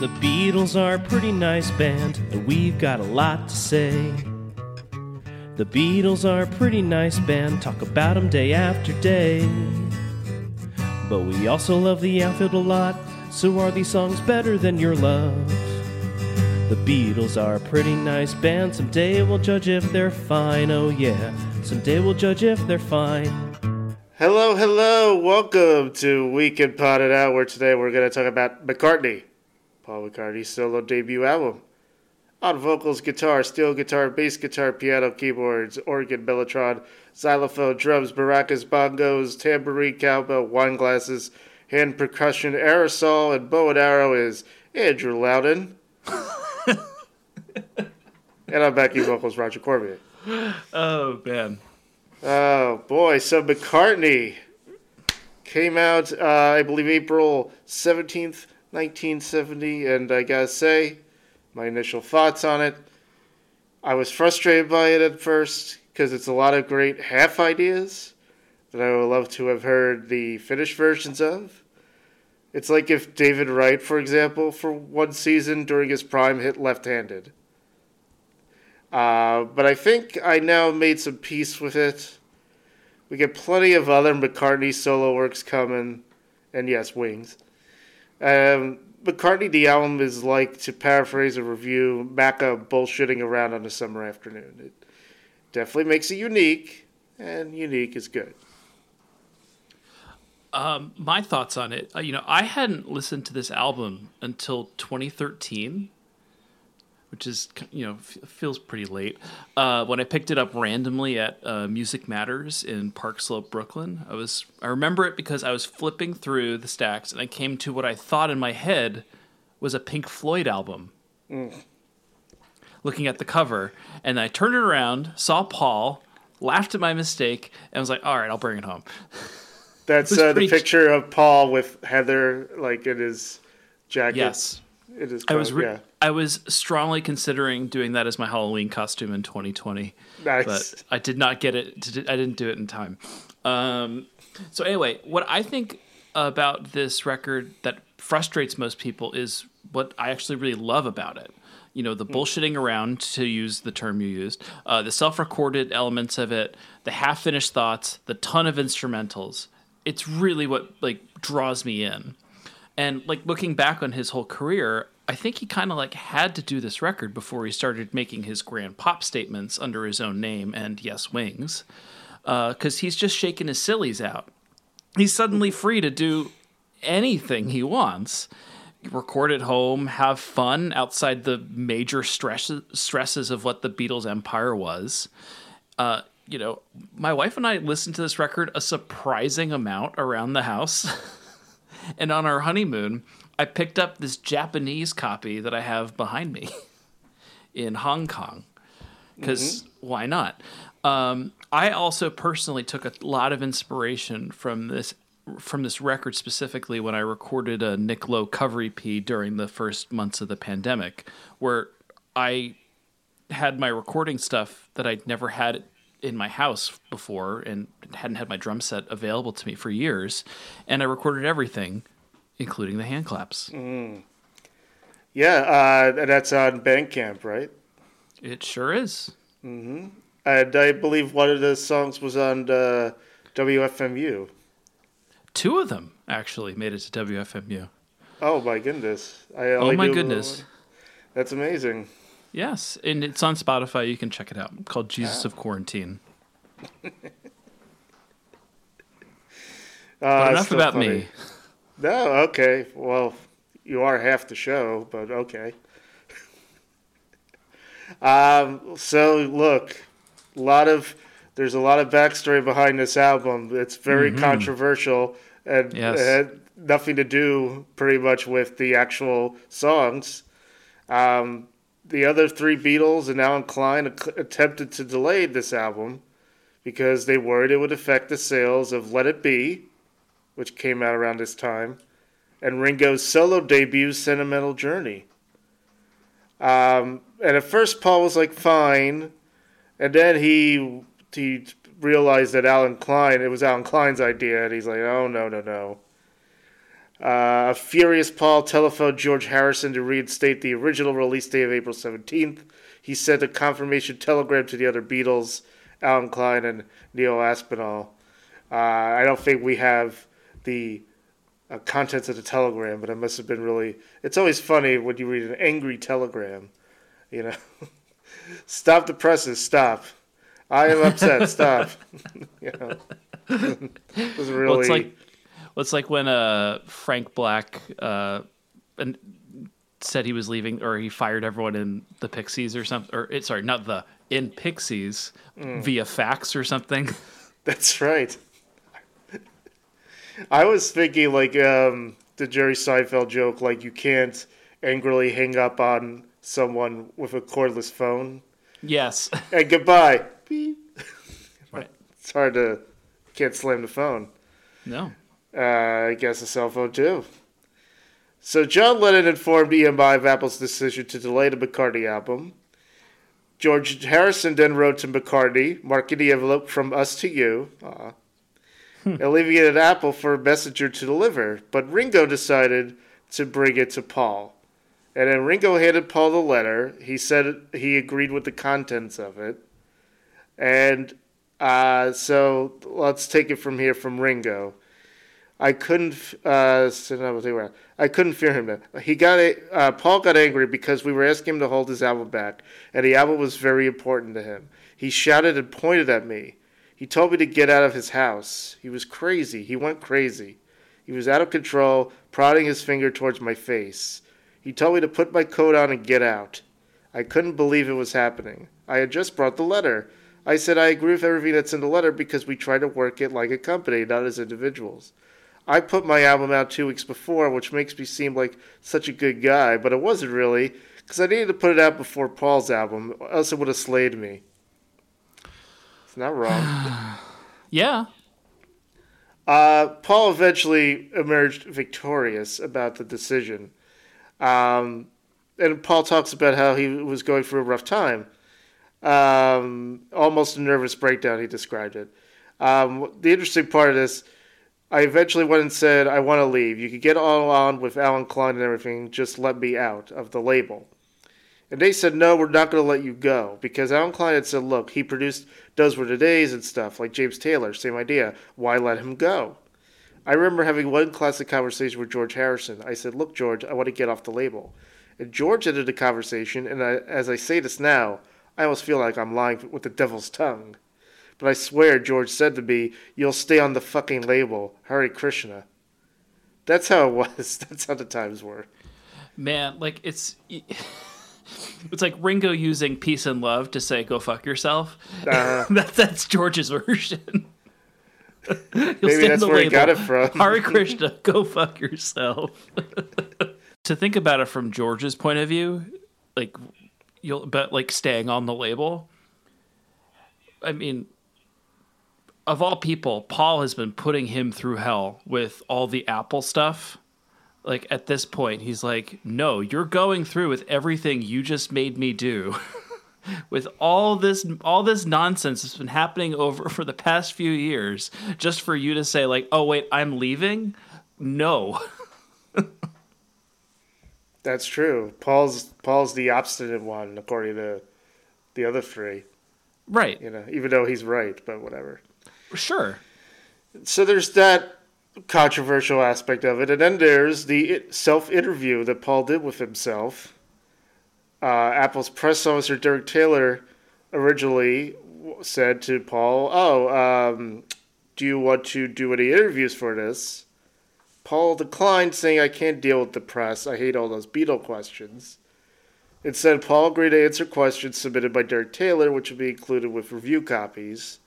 The Beatles are a pretty nice band, and we've got a lot to say. The Beatles are a pretty nice band, talk about 'em day after day. But we also love the outfield a lot, so are these songs better than your love? The Beatles are a pretty nice band, someday we'll judge if they're fine, oh yeah, someday we'll judge if they're fine. Hello, hello, welcome to Weekend Potted Out, where today we're going to talk about McCartney, Paul McCartney's solo debut album. On vocals, guitar, steel guitar, bass guitar, piano, keyboards, organ, mellotron, xylophone, drums, maracas, bongos, tambourine, cowbell, wine glasses, hand percussion, aerosol, and bow and arrow is Andrew Loudon. and on backing vocals, Roger Corbett. Oh man. Oh boy, so McCartney came out, uh, I believe, April 17th, 1970, and I gotta say, my initial thoughts on it. I was frustrated by it at first because it's a lot of great half ideas that I would love to have heard the finished versions of. It's like if David Wright, for example, for one season during his prime, hit left handed. Uh, but I think I now made some peace with it. We get plenty of other McCartney solo works coming, and yes, Wings. Um, McCartney, the album is like, to paraphrase a review, Macca bullshitting around on a summer afternoon. It definitely makes it unique, and unique is good. Um, my thoughts on it. Uh, you know, I hadn't listened to this album until 2013, which is you know f- feels pretty late. Uh, when I picked it up randomly at uh, Music Matters in Park Slope, Brooklyn, I was I remember it because I was flipping through the stacks and I came to what I thought in my head was a Pink Floyd album. Looking at the cover, and I turned it around, saw Paul, laughed at my mistake, and was like, "All right, I'll bring it home." That's was uh, the picture of Paul with Heather, like in his jacket. Yes. It is. I was re- yeah. I was strongly considering doing that as my Halloween costume in 2020, Nice. but I did not get it. To, I didn't do it in time. Um, so anyway, what I think about this record that frustrates most people is what I actually really love about it. You know, the bullshitting around, to use the term you used, uh, the self-recorded elements of it, the half-finished thoughts, the ton of instrumentals. It's really what like draws me in. And like looking back on his whole career, I think he kind of like had to do this record before he started making his grand pop statements under his own name and Yes Wings, because he's just shaking his sillies out. He's suddenly free to do anything he wants. Record at home, have fun outside the major stress- stresses of what the Beatles empire was. Uh, you know, my wife and I listened to this record a surprising amount around the house. And on our honeymoon, I picked up this Japanese copy that I have behind me in Hong Kong. Because why not? Um, I also personally took a lot of inspiration from this from this record specifically when I recorded a Nick Lowe cover EP during the first months of the pandemic, where I had my recording stuff that I'd never had in my house before and hadn't had my drum set available to me for years. And I recorded everything, including the hand claps. Yeah, uh, that's on Bandcamp, right? It sure is. And I believe one of the songs was on uh, WFMU. Two of them actually made it to WFMU. Oh my goodness! I Oh my goodness. that's amazing. Yes, and it's on Spotify. You can check it out. Called Jesus of Quarantine. Uh, enough about funny. me. No, okay. Well, you are half the show, but okay. um, so look, a lot of there's a lot of backstory behind this album. It's very controversial and Yes. it had nothing to do pretty much with the actual songs. Um, the other three Beatles and Allen Klein attempted to delay this album because they worried it would affect the sales of Let It Be, which came out around this time, and Ringo's solo debut, Sentimental Journey. Um, and at first, Paul was like, fine. And then he he realized that Allen Klein, it was Allen Klein's idea, and he's like, oh, no, no, no. Uh, a furious Paul telephoned George Harrison to reinstate the original release date of April 17th. He sent a confirmation telegram to the other Beatles, Allen Klein and Neil Aspinall. Uh, I don't think we have the uh, contents of the telegram, but it must have been really. It's always funny when you read an angry telegram. You know, stop the presses, stop. I am upset, stop. you know, it was really. Well, it's like well, it's like when uh, Frank Black uh, and said he was leaving or he fired everyone in the Pixies or something. Or it, sorry, not the in Pixies via fax or something. That's right. I was thinking like um, the Jerry Seinfeld joke, like you can't angrily hang up on someone with a cordless phone. yes. And goodbye. Beep. Right. It's hard to can't slam the phone. No. Uh, I guess a cell phone too. So John Lennon informed EMI of Apple's decision to delay the McCartney album. George Harrison then wrote to McCartney, marking the envelope from us to you, aw, and leaving it at Apple for a messenger to deliver. But Ringo decided to bring it to Paul. And then Ringo handed Paul the letter. He said he agreed with the contents of it. And uh, so let's take it from here from Ringo. I couldn't. Uh. I couldn't fear him. He got a, uh, Paul got angry because we were asking him to hold his album back, and the album was very important to him. He shouted and pointed at me. He told me to get out of his house. He was crazy. He went crazy. He was out of control, prodding his finger towards my face. He told me to put my coat on and get out. I couldn't believe it was happening. I had just brought the letter. I said I agree with everything that's in the letter because we try to work it like a company, not as individuals. I put my album out two weeks before, which makes me seem like such a good guy, but it wasn't really, because I needed to put it out before Paul's album, else it would have slayed me. It's not wrong. Yeah. Uh, Paul eventually emerged victorious about the decision. Um, and Paul talks about how he was going through a rough time. Um, almost a nervous breakdown, he described it. Um, the interesting part of this, I eventually went and said, I want to leave. You could get all on with Allen Klein and everything, just let me out of the label. And they said, no, we're not going to let you go. Because Allen Klein had said, look, he produced Those Were the Days and stuff, like James Taylor, same idea. Why let him go? I remember having one classic conversation with George Harrison. I said, look, George, I want to get off the label. And George ended the conversation, and I, as I say this now, I almost feel like I'm lying with the devil's tongue. But I swear George said to me, You'll stay on the fucking label. Hare Krishna. That's how it was. That's how the times were. Man, like it's it's like Ringo using peace and love to say go fuck yourself. Uh, that's that's George's version. Maybe that's where he got it from. Hare Krishna, go fuck yourself. to think about it from George's point of view, like you'll but like staying on the label. I mean, of all people, Paul has been putting him through hell with all the Apple stuff. Like at this point, he's like, "No, you're going through with everything you just made me do." with all this all this nonsense that's been happening over for the past few years just for you to say like, "Oh wait, I'm leaving?" No. That's true. Paul's Paul's the obstinate one, according to the other three. right. You know, even though he's right, but whatever. Sure. So there's that controversial aspect of it, and then there's the self-interview that Paul did with himself. Uh, Apple's press officer Derek Taylor originally said to Paul, "Oh, um, do you want to do any interviews for this?" Paul declined, saying, "I can't deal with the press. I hate all those Beatle questions." Instead, Paul agreed to answer questions submitted by Derek Taylor, which would be included with review copies.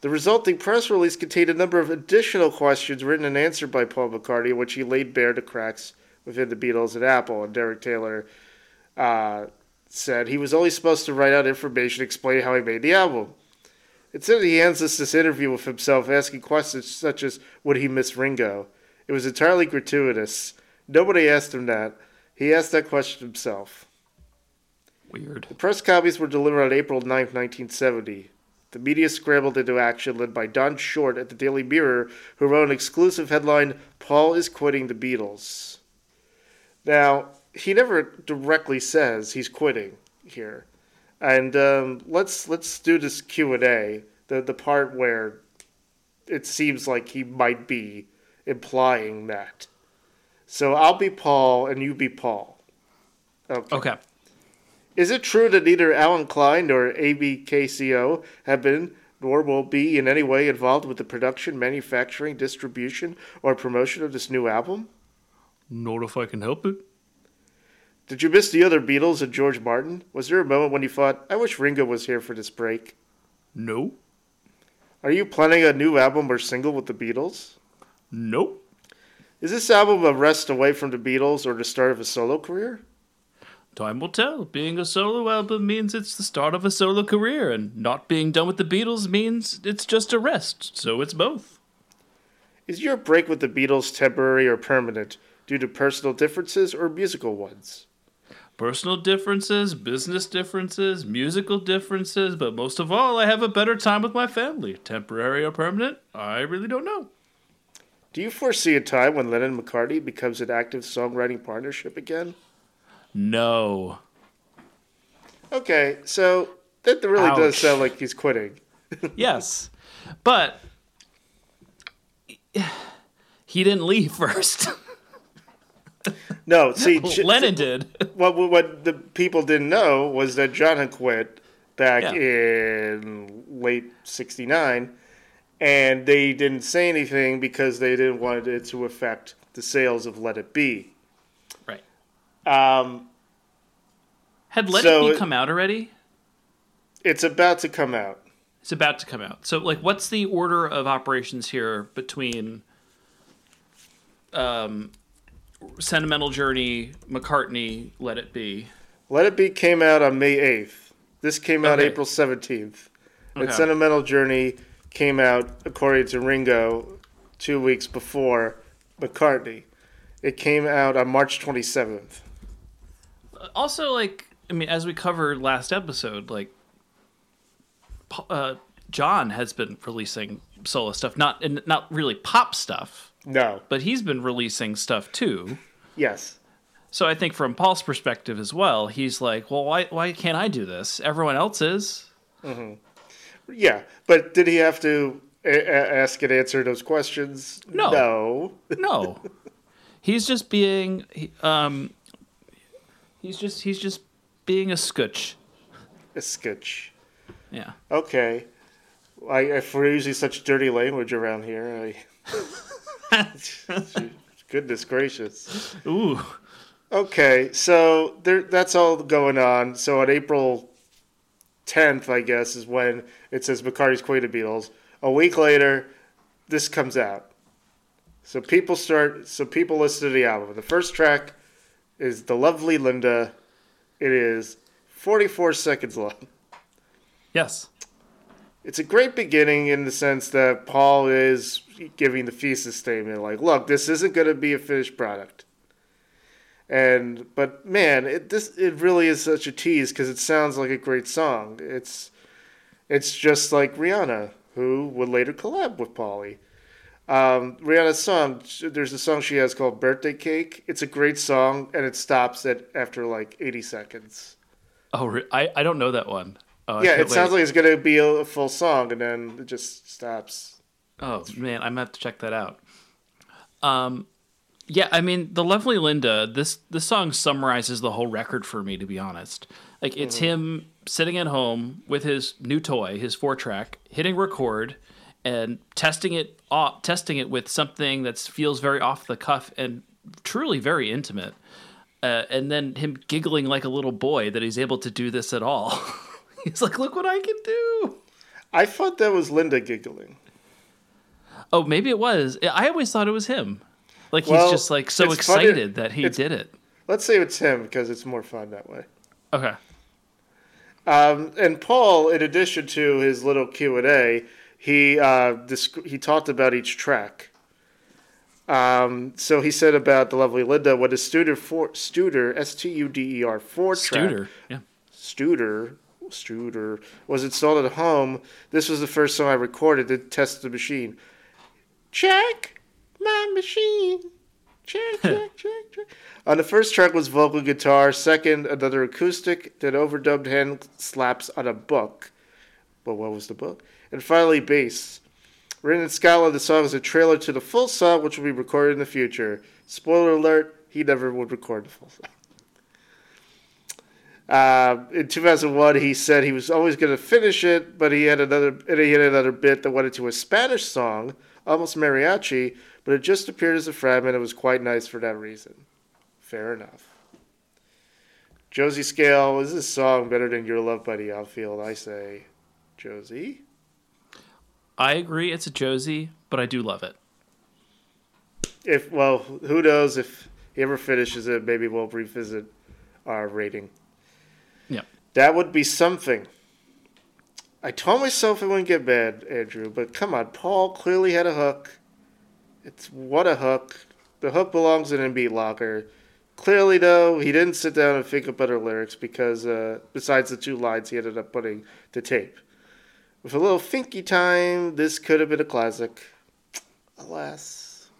The resulting press release contained a number of additional questions written and answered by Paul McCartney, which he laid bare the cracks within the Beatles and Apple. And Derek Taylor uh, said he was only supposed to write out information explaining how he made the album. Instead, he ends us this interview with himself asking questions such as Would he miss Ringo? It was entirely gratuitous. Nobody asked him that. He asked that question himself. Weird. The press copies were delivered on April 9, 1970. The media scrambled into action, led by Don Short at the Daily Mirror, who wrote an exclusive headline Paul is quitting the Beatles. Now, he never directly says he's quitting here. And um, let's let's do this Q and A, the the part where it seems like he might be implying that. So I'll be Paul and you be Paul. Okay. Okay. Is it true that neither Allen Klein nor ABKCO have been nor will be in any way involved with the production, manufacturing, distribution, or promotion of this new album? Not if I can help it. Did you miss the other Beatles and George Martin? Was there a moment when you thought, I wish Ringo was here for this break? No. Are you planning a new album or single with the Beatles? Nope. Is this album a rest away from the Beatles or the start of a solo career? Time will tell. Being a solo album means it's the start of a solo career, and not being done with the Beatles means it's just a rest. So it's both. Is your break with the Beatles temporary or permanent due to personal differences or musical ones? Personal differences, business differences, musical differences, but most of all, I have a better time with my family. Temporary or permanent, I really don't know. Do you foresee a time when Lennon McCartney becomes an active songwriting partnership again? No. Okay, so that really does sound like he's quitting. yes. But he didn't leave first. No, see, Lennon did. what what- what the people didn't know was that John had quit back Yeah. in late '69, and they didn't say anything because they didn't want it to affect the sales of Let It Be. Um, Had Let So It Be come out already? it's about to come out. It's about to come out. So, like, what's the order of operations here between um, Sentimental Journey, McCartney, Let It Be? Let It Be came out on May 8th. This came out Okay. April 17th. And Sentimental Journey came out, according to Ringo, two weeks before McCartney. It came out on March 27th. Also, like, I mean, as we covered last episode, like, uh, John has been releasing solo stuff, not and not really pop stuff, No. but he's been releasing stuff too. Yes. So I think from Paul's perspective as well, he's like, well, why why can't I do this? Everyone else is. Yeah. But did he have to a- a- ask and answer those questions? No. No. No, he's just being um, he's just he's just being a scutch. A sketch. Yeah. Okay. I, if we're using such dirty language around here, I. Goodness gracious. Ooh. Okay, so there, that's all going on. So on April 10th, I guess, is when it says Queen of Beatles. A week later, this comes out. So people start. So people listen to the album. The first track is "The Lovely Linda." It is 44 seconds long. Yes. It's a great beginning in the sense that Paul is giving the thesis statement, like, "Look, this isn't going to be a finished product." And but man, it this it really is such a tease because it sounds like a great song. It's it's just like Rihanna, who would later collab with Paulie. Um, Rihanna's song, there's a song she has called "Birthday Cake." It's a great song, and it stops at after like 80 seconds. Oh, I I don't know that one. Oh, yeah, it sounds like it's gonna be a, a full song, and then it just stops. Oh man, I'm gonna have to check that out. Um, yeah, I mean, the lovely Linda. This this song summarizes the whole record for me. To be honest, like it's him sitting at home with his new toy, his four track, hitting record, and testing it off, testing it with something that feels very off the cuff and truly very intimate. Uh, and then him giggling like a little boy that he's able to do this at all. he's like, "Look what I can do." I thought that was Linda giggling. Oh, maybe it was. I always thought it was him. Like he's just like so it's funny- excited that he it's- did it. Let's say it's him because it's more fun that way. Okay. Um, and Paul, in addition to his little Q and A, he uh, disc- he talked about each track. Um, so he said about the lovely Linda, what is Studer four Studer S T U D E R four track Studer. Yeah. Studer Studer was installed at home. This was the first song I recorded to test the machine. Check my machine. Check, check, check, check. On the first track was vocal guitar. Second, another acoustic. Then overdubbed hand slaps on a book. But what was the book? And finally, bass. Written in Scotland, the song is a trailer to the full song, which will be recorded in the future. Spoiler alert: he never would record the full song. Uh, in 2001, he said he was always going to finish it, but he had another he had another bit that went into a Spanish song, almost mariachi, but it just appeared as a fragment. It was quite nice for that reason. Fair enough. Josie Scale, is this song better than Your Love Buddy Outfield? I say, Josie. I agree, it's a Josie, but I do love it. If well, who knows if he ever finishes it? Maybe we'll revisit our rating. Yeah. That would be something. I told myself it wouldn't get bad, Andrew, but come on, Paul clearly had a hook. It's what a hook. The hook belongs in Beat Locker. Clearly, though, he didn't sit down and think up better lyrics because, uh, besides the two lines he ended up putting to tape. With a little thinky time, this could have been a classic. Alas.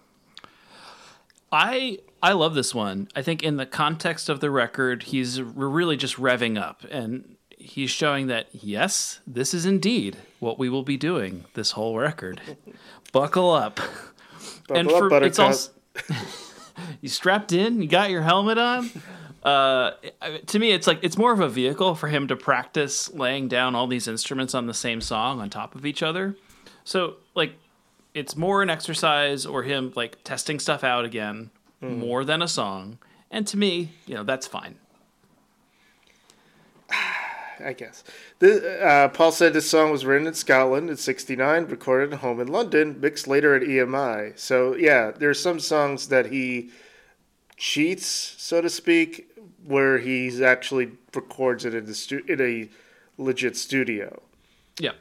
I I love this one. I think in the context of the record, he's we're really just revving up and he's showing that yes, this is indeed what we will be doing this whole record. Buckle up. Buckle and for Buttercup. it's also you strapped in, you got your helmet on. Uh, to me, it's like it's more of a vehicle for him to practice laying down all these instruments on the same song on top of each other. So, like, it's more an exercise or him like testing stuff out again more than a song. And to me, you know, that's fine. I guess. The, uh, Paul said this song was written in Scotland in '69, recorded at home in London, mixed later at EMI. So yeah, there's some songs that he cheats, so to speak, where he's actually records it in the stu- in a legit studio. Yeah.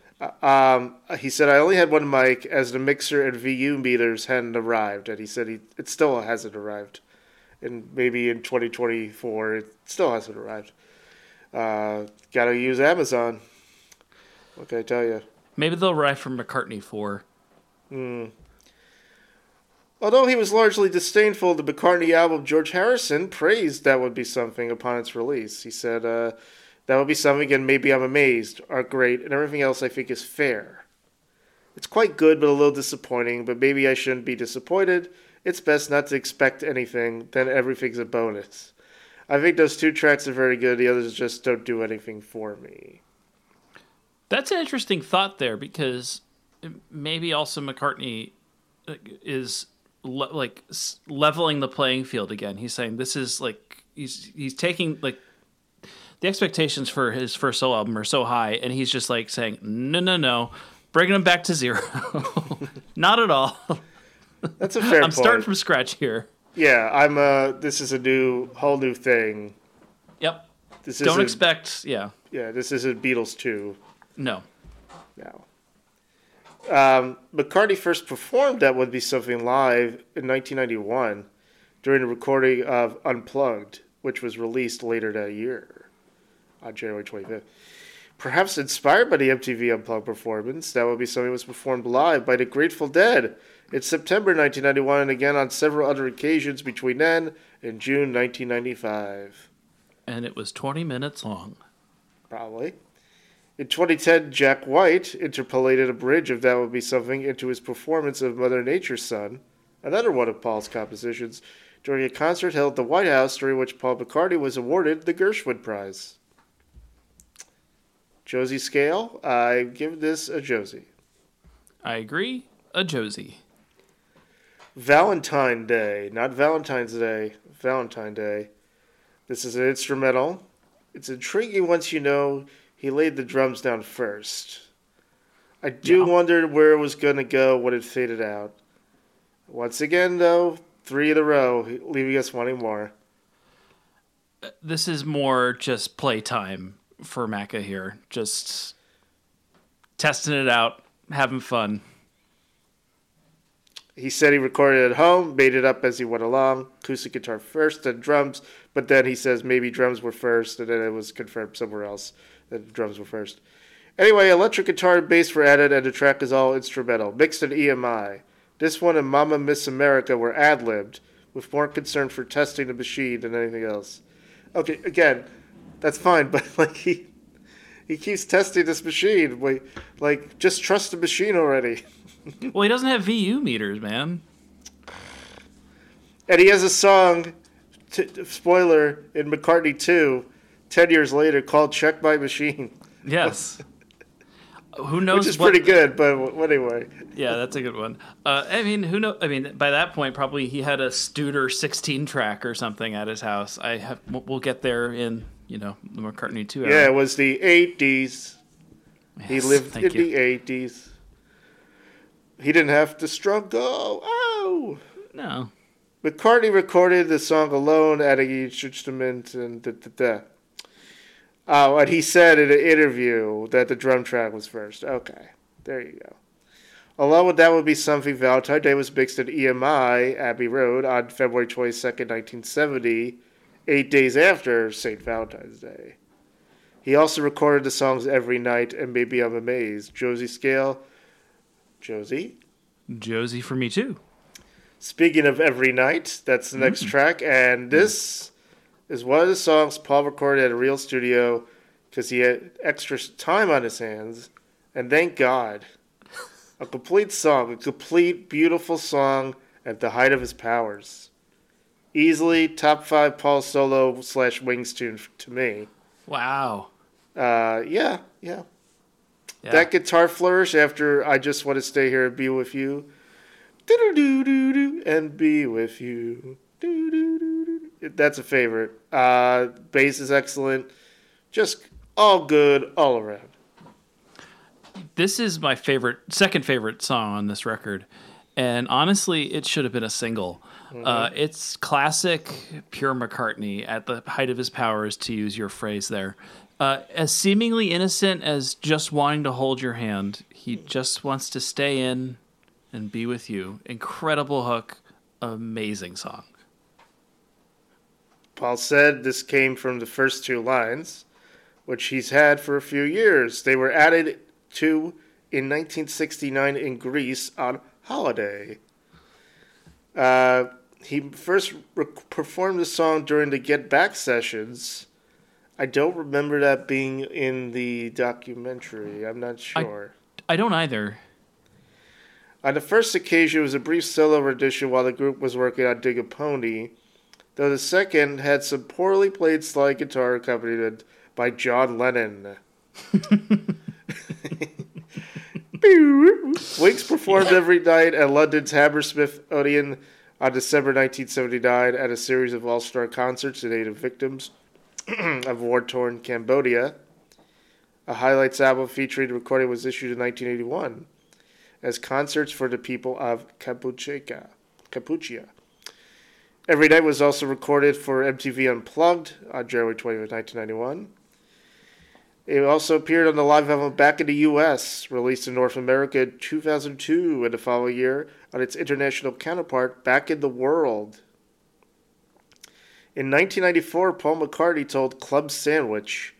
Um, he said, "I only had one mic as the mixer and VU meters hadn't arrived," and he said he it still hasn't arrived, and maybe in 2024 it still hasn't arrived. Uh, gotta use Amazon. What can I tell you? Maybe they'll arrive from McCartney for. Although he was largely disdainful the McCartney album, George Harrison praised That Would Be Something upon its release. He said, uh, That would be something, and maybe I'm amazed, are great, and everything else I think is fair. It's quite good, but a little disappointing, but maybe I shouldn't be disappointed. It's best not to expect anything, then everything's a bonus. I think those two tracks are very good, the others just don't do anything for me. That's an interesting thought there because maybe also McCartney uh, is le- like s- leveling the playing field again. He's saying this is like he's he's taking like the expectations for his first solo album are so high, and he's just like saying no, no, no, bringing them back to zero. Not at all. That's a fair I'm point. starting from scratch here. yeah, I'm, uh, this is a new, whole new thing. Yep. This Don't expect. Yeah. Yeah, this isn't Beatles 2. No. now. Um, McCartney first performed That Would Be Something live in 1991 during a recording of Unplugged, which was released later that year on January 25th. Perhaps inspired by the MTV Unplugged performance, That Would Be Something was performed live by the Grateful Dead in September 1991 and again on several other occasions between then and June 1995. And it was 20 minutes long. Probably. In 2010, Jack White interpolated a bridge of That Would Be Something into his performance of Mother Nature's Son, another one of Paul's compositions, during a concert held at the White House during which Paul McCartney was awarded the Gershwin Prize. Josie Scale, I give this a Josie. I agree. A Josie. Valentine Day, not Valentine's Day, Valentine Day. This is an instrumental. It's intriguing once you know he laid the drums down first. I do Yeah. wonder where it was going to go when it faded out. Once again, though, three in a row, leaving us wanting more. this is more just playtime for Macca here. Just testing it out, having fun. he said he recorded at home, made it up as he went along, acoustic guitar first, then drums. But then he says maybe drums were first, and then it was confirmed somewhere else that drums were first. Anyway, electric guitar and bass were added, and the track is all instrumental, mixed in EMI. This one and Momma Miss America were ad libbed, with more concern for testing the machine than anything else. Okay, again, that's fine, but like he he keeps testing this machine. Wait, like just trust the machine already. Well, he doesn't have VU meters, man. And he has a song, t- spoiler, in McCartney 2, 10 years later, called Check My Machine, Yes. who knows? which is what- pretty good, but anyway. Yeah, that's a good one. Uh, I mean, who know? I mean, by that point, probably he had a Studer 16 track or something at his house. I have. we'll- get there in you know the McCartney 2 era. Yeah, it was the 80s. He lived in you. the 80s. He didn't have to struggle. Oh! No. McCartney recorded the song alone, adding each instrument and da da da. Oh, and he said in an interview that the drum track was first. Okay, there you go. Along with that would be something Valentine Day was mixed at EMI, Abbey Road, on February 22nd, 1970, eight days after St. Valentine's Day. He also recorded the songs Every Night and Maybe I'm Amazed. Josie Scale. Josie? Josie for me too. Speaking of every night, that's the next hmm. track, and this is one of the songs Paul recorded at a real studio because he had extra time on his hands, and thank God, a complete song, a complete beautiful song at the height of his powers. Easily top five Paul solo slash wings tune to me. Wow. Uh, yeah, yeah. Yeah. That guitar flourish after I just want to stay here and be with you. Do-do-do-do-do, and be with you. Do-do-do-do. That's a favorite. Uh, bass is excellent. Just all good all around. this is my favorite, second favorite song on this record, and honestly, it should have been a single. Uh, it's classic, pure McCartney at the height of his powers, to use your phrase there. Uh, as seemingly innocent as just wanting to hold your hand, he just wants to stay in and be with you. Incredible hook, amazing song. Paul said this came from the first two lines, which he's had for a few years. They were added to in 1969 in Greece on Holiday. Uh, he first re- performed the song during the Get Back sessions. I don't remember that being in the documentary. I'm not I- sure. I don't either. On the first occasion, it was a brief solo rendition while the group was working on Dig a Pony, though the second had some poorly played slide guitar accompanied by John Lennon. Wings performed every night at London's Hammersmith Odeon on December 1979 at a series of all star concerts to native victims of war torn Cambodia. A highlights album featuring the recording was issued in 1981 as concerts for the people of Kampuchea. Kampuchea. Every Night was also recorded for MTV Unplugged on January 20, 1991. It also appeared on the live album Back in the U.S., released in North America in 2002, and the following year on its international counterpart, Back in the World. In 1994, Paul McCartney told Club Sandwich,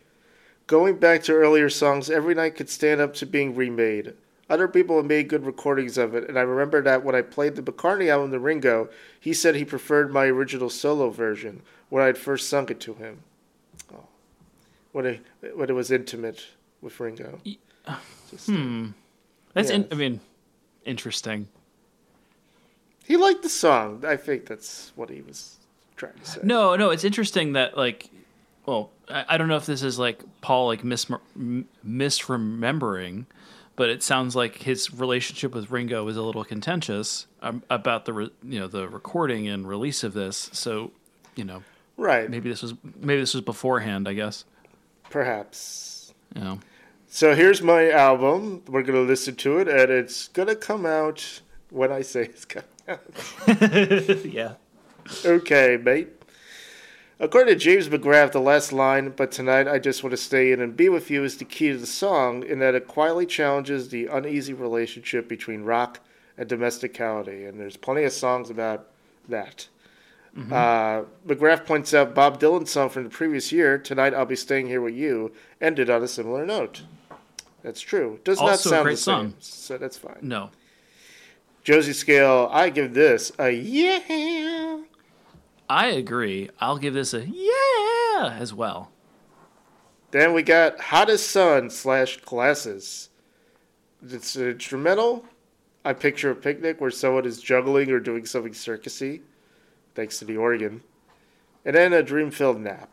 Going back to earlier songs, Every Night could stand up to being remade. Other people have made good recordings of it, and I remember that when I played the McCartney album to Ringo, he said he preferred my original solo version when I had first sung it to him. Oh. When, it, when it was intimate with Ringo. Just, uh, That's, in, I mean, interesting. He liked the song. I think that's what he was trying to say. No, no, it's interesting that like, well, I, I don't know if this is like Paul like mis- misremembering, but it sounds like his relationship with Ringo was a little contentious um, about the re- you know the recording and release of this. So, you know, Right. maybe this was maybe this was beforehand. I guess. Perhaps. You know. So here's my album. We're going to listen to it, and it's going to come out when I say it's coming out. yeah. Okay, mate. According to James McGrath, the last line, but tonight I just want to stay in and be with you, is the key to the song in that it quietly challenges the uneasy relationship between rock and domesticality, and there's plenty of songs about that. Uh, McGrath points out Bob Dylan's song from the previous year, "Tonight I'll Be Staying Here with You," ended on a similar note. That's true. Does not Also a sound great the same, song. so that's fine. No. Josie Scale, I give this a yeah. I agree. I'll give this a yeah as well. Then we got Hot as Sun slash Glasses. It's an instrumental. I picture a picnic where someone is juggling or doing something circusy, thanks to the organ. And then a dream filled nap.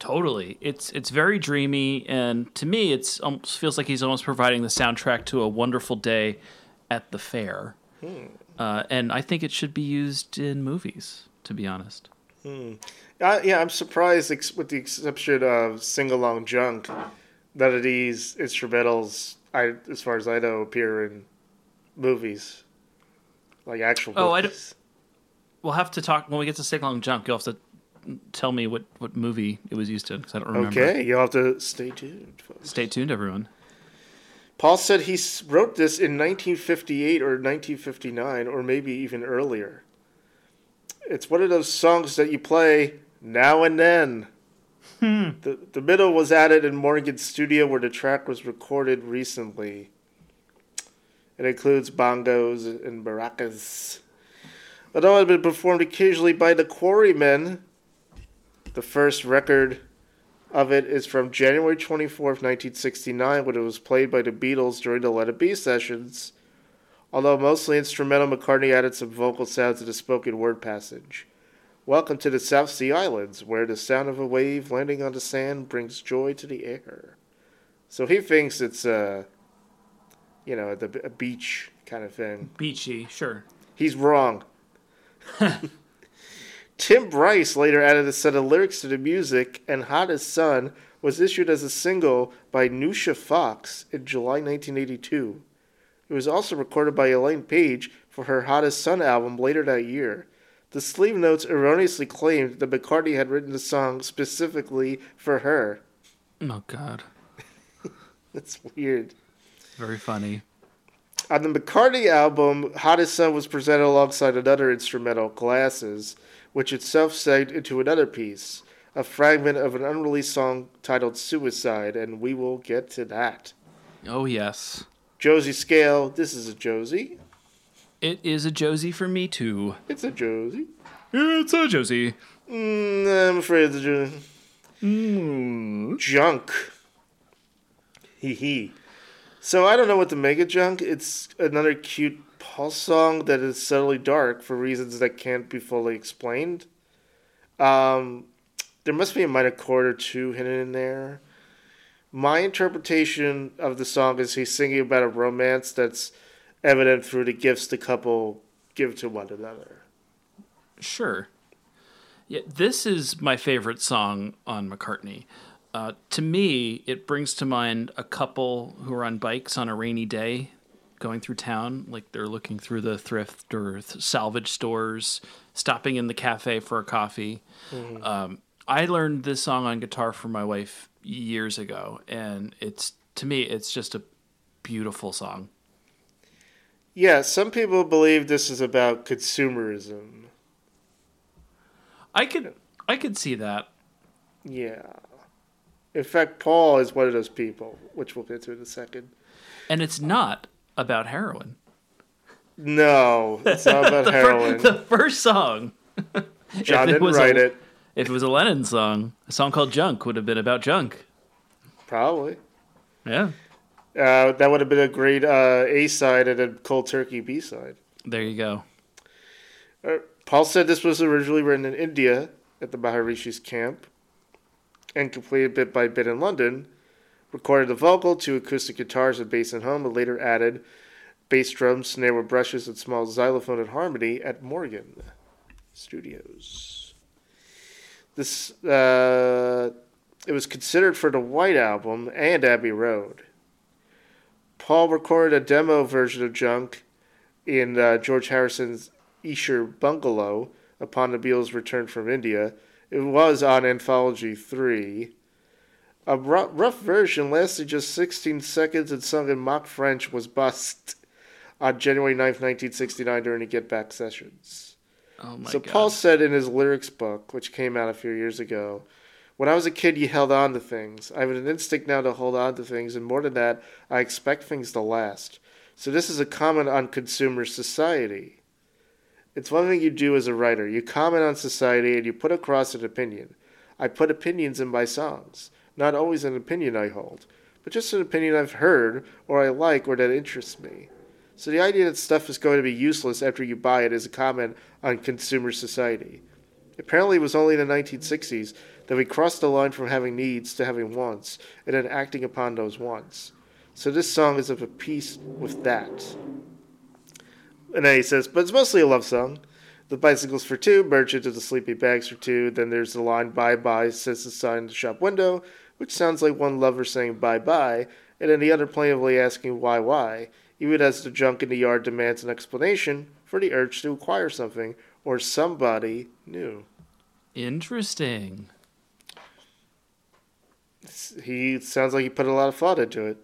Totally. It's it's very dreamy and to me it's almost feels like he's almost providing the soundtrack to a wonderful day at the fair. Uh, and I think it should be used in movies, to be honest. Uh, yeah, I'm surprised, ex- with the exception of Sing Along Junk, none of these instrumentals, I, as far as I know, appear in movies. Like actual Oh, I movies. We'll have to talk when we get to Sing Along Junk. You'll have to tell me what, what movie it was used in because I don't remember. Okay, you'll have to stay tuned, folks. Stay tuned, everyone. Paul said he wrote this in 1958 or 1959, or maybe even earlier. It's one of those songs that you play now and then. Hmm. The, the middle was added in Morgan's studio where the track was recorded recently. It includes bongos and maracas. Although it had been performed occasionally by the Quarrymen, the first record of it is from January 24th, 1969, when it was played by the Beatles during the Let It Be sessions. Although mostly instrumental, McCartney added some vocal sounds to the spoken word passage. Welcome to the South Sea Islands, where the sound of a wave landing on the sand brings joy to the air. So he thinks it's a, you know, the, a beach kind of thing. Beachy, sure. He's wrong. Tim Rice later added a set of lyrics to the music, and Hot as Sun was issued as a single by Noosha Fox in July 1982. It was also recorded by Elaine Paige for her Hot as Sun album later that year. The sleeve notes erroneously claimed that McCartney had written the song specifically for her. Oh God, That's weird. very funny. On the McCartney album, Hot as Sun was presented alongside another instrumental, Glasses, which itself segued into another piece, a fragment of an unreleased song titled Suicide, and we will get to that. Oh yes, Josie Scale, this is a Josie. it is a Josie for me too. It's a Josie. It's a Josie. Mm, I'm afraid it's a Josie. Junk. Hee hee. So I don't know what to make of Junk. It's another cute Paul song that is subtly dark for reasons that can't be fully explained. Um, there must be a minor chord or two hidden in there. My interpretation of the song is he's singing about a romance that's evident through the gifts the couple give to one another. Sure. Yeah, this is my favorite song on McCartney. Uh, to me, it brings to mind a couple who are on bikes on a rainy day going through town. Like they're looking through the thrift or th- salvage stores, stopping in the cafe for a coffee. Um, I learned this song on guitar from my wife years ago, and it's to me, it's just a beautiful song. Yeah, some people believe this is about consumerism. I could, I could see that. Yeah. In fact, Paul is one of those people, which we'll get to in a second. And it's not about heroin. No, it's not about the, heroin. the first song. John didn't a- write it. If it was a Lennon song, a song called Junk would have been about junk. Probably. Yeah. Uh, that would have been a great uh, A side and a cold turkey B side. There you go. Uh, Paul said this was originally written in India at the Maharishi's camp and completed bit by bit in London. Recorded the vocal, two acoustic guitars, and bass at home, and later added bass drums, snare with brushes, and small xylophone and harmony at Morgan Studios. This uh, it was considered for the White Album and Abbey Road. Paul recorded a demo version of Junk in uh, George Harrison's Esher Bungalow upon the Beatles' return from India. It was on Anthology 3. A rough, rough version lasted just 16 seconds and sung in mock French was bust. on January 9th, 1969, during the Get Back sessions. Oh my so god. Paul said in his lyrics book, which came out a few years ago, when I was a kid, you held on to things. I have an instinct now to hold on to things, and more than that, I expect things to last. So this is a comment on consumer society. It's one thing you do as a writer. You comment on society and you put across an opinion. I put opinions in my songs. Not always an opinion I hold, but just an opinion I've heard or I like or that interests me. So the idea that stuff is going to be useless after you buy it is a comment on consumer society. Apparently, it was only in the 1960s that we crossed the line from having needs to having wants, and then acting upon those wants. So this song is of a piece with that. And then he says, but it's mostly a love song. The bicycle's for two, merchant of the sleepy bags for two. Then there's the line, bye bye, says the sign in the shop window, which sounds like one lover saying bye bye, and then the other plaintively asking why why, even as the junk in the yard demands an explanation for the urge to acquire something or somebody new. Interesting. He sounds like he put a lot of thought into it,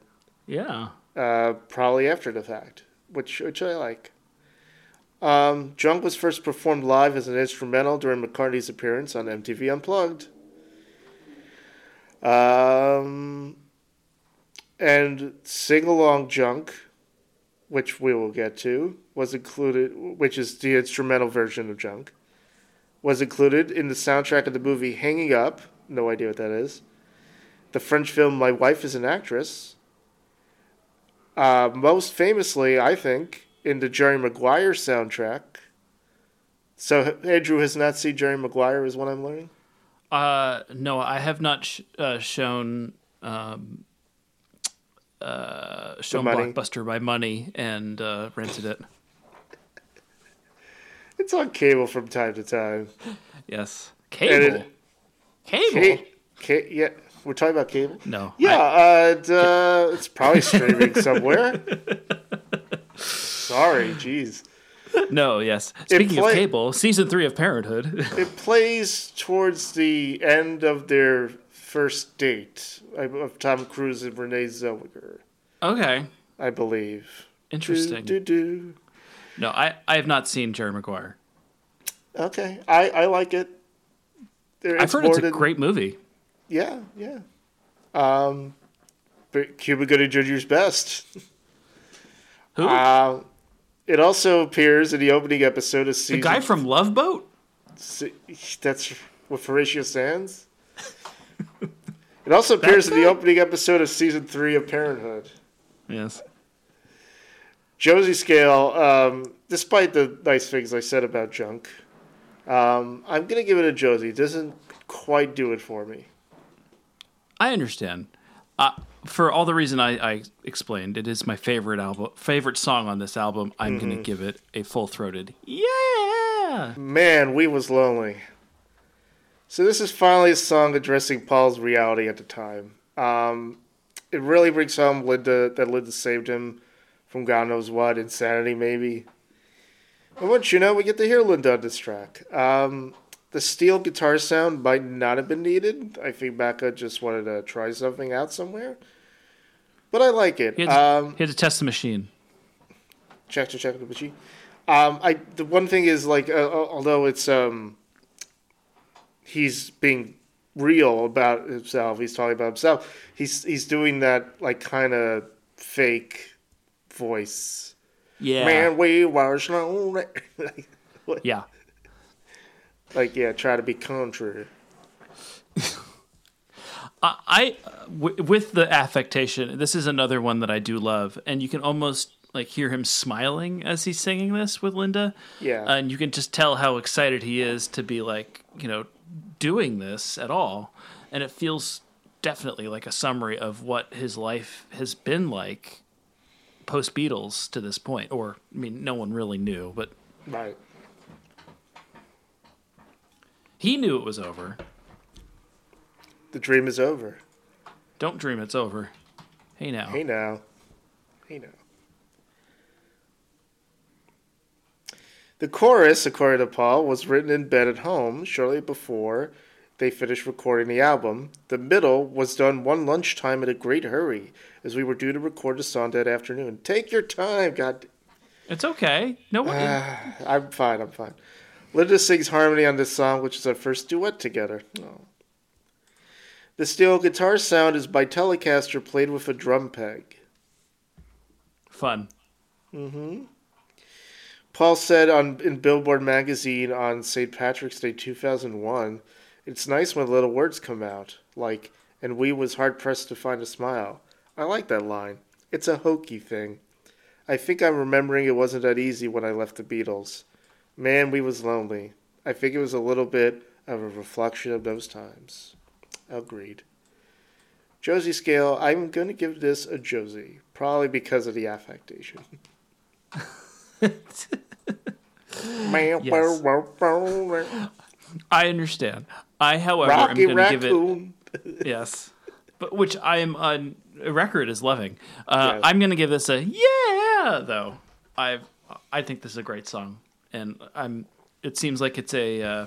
Yeah. uh, probably after the fact, which which I like. Um, Junk was first performed live as an instrumental during McCartney's appearance on MTV Unplugged. Um, and Sing Along Junk, which we will get to, was included, which is the instrumental version of Junk, was included in the soundtrack of the movie Hanging Up. No idea what that is. The French film My Wife is an Actress. Uh, most famously, I think, in the Jerry Maguire soundtrack. So Andrew has not seen Jerry Maguire, is what I'm learning. Uh, no, I have not sh- uh, shown um, uh, shown. Blockbuster my money and uh, rented it. It's on cable from time to time. Yes, cable. it- cable. Ca- ca- yeah, we're talking about cable. No. Yeah, I- uh, uh, it's probably streaming somewhere. Sorry, jeez. no. Yes. Speaking play- of cable, season three of Parenthood. It plays towards the end of their first date of Tom Cruise and Renee Zellweger, okay. I believe. Interesting. Do, do, do. No, I, I have not seen Jerry Maguire. Okay, I, I like it. There- I've heard it's a great movie. Yeah, yeah. Um, but Cuba Gooding Jr.'s best. Who? Uh, it also appears in the opening episode of season. the guy from Love Boat? Se- That's with Horatio Sanz. It also appears in the opening episode of season three of Parenthood. Yes. Josie Scale, um, despite the nice things I said about Junk, um, I'm gonna give it a Josie. It doesn't quite do it for me. I understand. Uh, for all the reason I, I explained, it is my favorite album, favorite song on this album. I'm Mm-hmm. going to give it a full throated yeah. Man, we was lonely. So this is finally a song addressing Paul's reality at the time. Um, it really brings home Linda that Linda saved him from God knows what insanity, maybe. And once you know, we get to hear Linda on this track. Um, the steel guitar sound might not have been needed. I think Becca just wanted to try something out somewhere. But I like it. He had, to, Um, he had to test the machine. check to check the machine. Um, I the one thing is like, uh, uh, although it's um, he's being real about himself. He's talking about himself. He's he's doing that like kind of fake voice. Yeah. Man, we were lonely. like, what- Yeah. like yeah, try to be country. I, I w- with the affectation, this is another one that I do love, and you can almost like hear him smiling as he's singing this with Linda. Yeah. and you can just tell how excited he is to be like you know doing this at all, and it feels definitely like a summary of what his life has been like post Beatles to this point. Or I mean, no one really knew, but Right. he knew it was over. The dream is over. Don't dream it's over. Hey now. Hey now. Hey now. The chorus, according to Paul, was written in bed at home shortly before they finished recording the album. The middle was done one lunchtime in a great hurry, as we were due to record the song that afternoon. Take your time, God. It's okay. No ah, one. I'm fine. I'm fine. Linda sings harmony on this song, which is our first duet together. Oh. The steel guitar sound is by Telecaster played with a drum peg. fun. Mm-hmm. Paul said on in Billboard magazine on St. Patrick's Day 2001, "It's nice when little words come out, like and we was hard pressed to find a smile." I like that line. It's a hokey thing. I think I'm remembering it wasn't that easy when I left the Beatles. Man, we was lonely. I think it was a little bit of a reflection of those times. Agreed. Josie scale, I'm going to give this a Josie, probably because of the affectation. I understand. I, however, Rocky am going to give it. Yes, but which I am on record is loving. Uh, Yes. I'm gonna give this a yeah, though. I I think this is a great song, and I'm. It seems like it's a uh,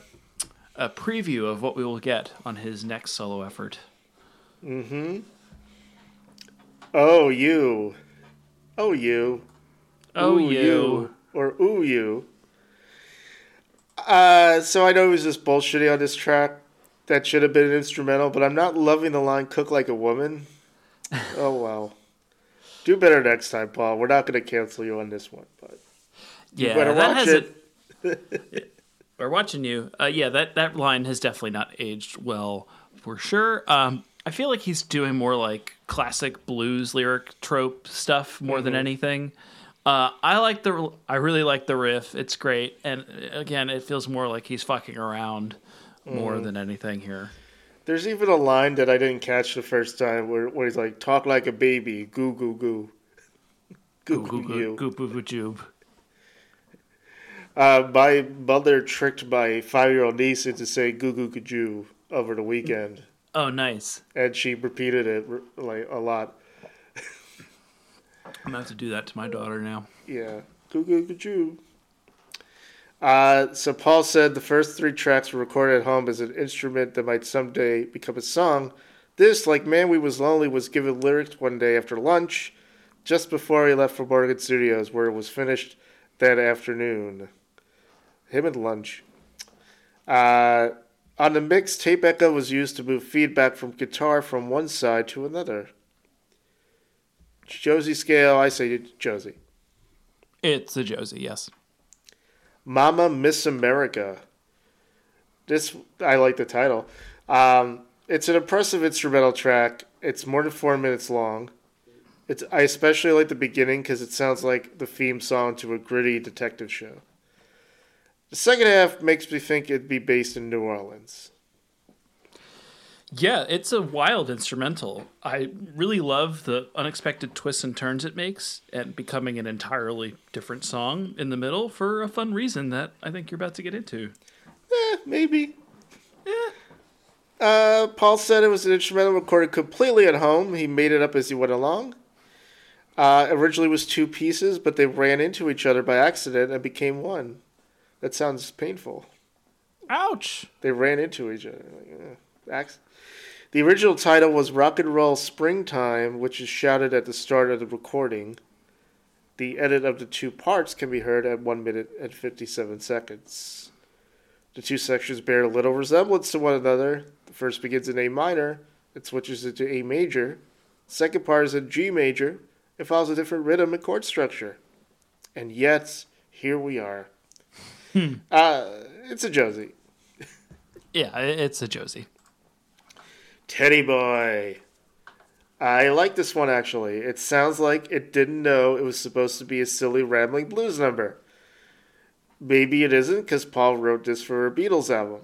a preview of what we will get on his next solo effort. Mm-hmm. Oh, you. Oh, you. Oh, Ooh, you. Or ooh, you. Uh, so I know he was just bullshitting on this track. That should have been an instrumental, but I'm not loving the line "cook like a woman." oh well. Do better next time, Paul. We're not going to cancel you on this one, but Yeah, better that watch has it. We're watching you. Uh, yeah, that that line has definitely not aged well for sure. Um, I feel like he's doing more like classic blues lyric trope stuff more than anything. Uh, I like the. I really like the riff. It's great, and uh, again, it feels more like he's fucking around more than anything here. There's even a line that I didn't catch the first time where, where he's like, "Talk like a baby, goo goo goo, goo Goo goo goo you." goo goo goo joob. Uh, my mother tricked my five-year-old niece into saying "goo goo goo" over the weekend, Oh, nice. and she repeated it like a lot. I'm gonna have to do that to my daughter now. Yeah, goo goo goo. Uh, so Paul said the first three tracks were recorded at home as an instrument that might someday become a song. This, like "Man We Was Lonely," was given lyrics one day after lunch, just before he left for Morgan Studios, where it was finished that afternoon. Him and lunch. Uh, on the mix, tape echo was used to move feedback from guitar from one side to another. Josie scale, I say Josie. It's a Josie, yes. Momma Miss America. This I like the title. Um, it's an impressive instrumental track. It's more than four minutes long. It's I especially like the beginning because it sounds like the theme song to a gritty detective show. The second half makes me think it'd be based in New Orleans. Yeah, it's a wild instrumental. I really love the unexpected twists and turns it makes and becoming an entirely different song in the middle for a fun reason that I think you're about to get into. Eh, maybe. Uh, Paul said it was an instrumental recorded completely at home. He made it up as he went along. Uh, originally was two pieces, but they ran into each other by accident and became one. That sounds painful. Ouch! They ran into each other. Like, eh, ac- The original title was Rock and Roll Springtime, which is shouted at the start of the recording. The edit of the two parts can be heard at 1 minute and 57 seconds. The two sections bear little resemblance to one another. The first begins in A minor, it switches into A major. The second part is in G major. It follows a different rhythm and chord structure. And yet, here we are. Uh, it's a Josie. Yeah, it's a Josie. Teddy Boy. I like this one actually. It sounds like it didn't know it was supposed to be a silly rambling blues number. Maybe it isn't because Paul wrote this for a Beatles album.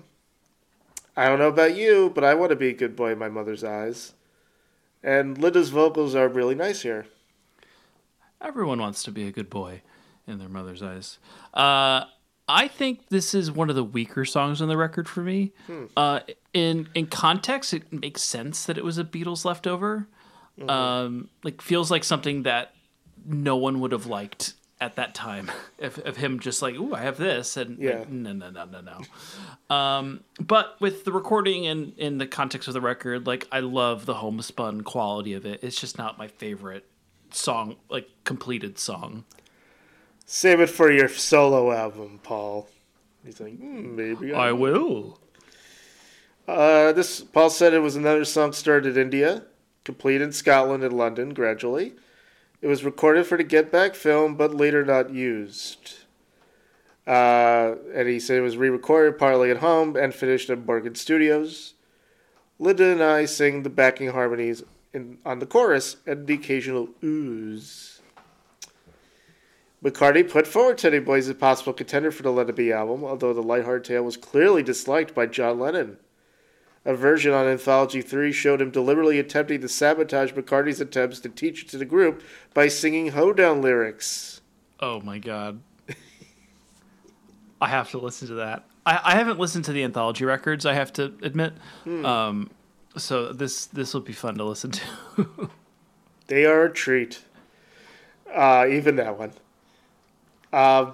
I don't know about you, but I want to be a good boy in my mother's eyes. And Linda's vocals are really nice here. Everyone wants to be a good boy in their mother's eyes. Uh, I think this is one of the weaker songs on the record for me. Uh, in in context, it makes sense that it was a Beatles leftover. Um, like feels like something that no one would have liked at that time. If of him just like, "Ooh, I have this," and Yeah. like, no, no, no, no, no. Um, but with the recording and in the context of the record, like I love the homespun quality of it. It's just not my favorite song, like completed song. Save it for your solo album, Paul. He's like, hmm, maybe I, I will. Uh, this Paul said it was another song started in India, complete in Scotland and London gradually. It was recorded for the Get Back film, but later not used. Uh, and he said it was re-recorded partly at home and finished at Morgan Studios. Linda and I sing the backing harmonies in, on the chorus and the occasional ooze. McCartney put forward Teddy Boy as a possible contender for the Let It Be album, although the lighthearted tale was clearly disliked by John Lennon. A version on Anthology 3 showed him deliberately attempting to sabotage McCartney's attempts to teach it to the group by singing hoedown lyrics. Oh my god. I have to listen to that. I, I haven't listened to the anthology records. I have to admit. Um, so this this will be fun to listen to. They are a treat. Uh, even that one. Um,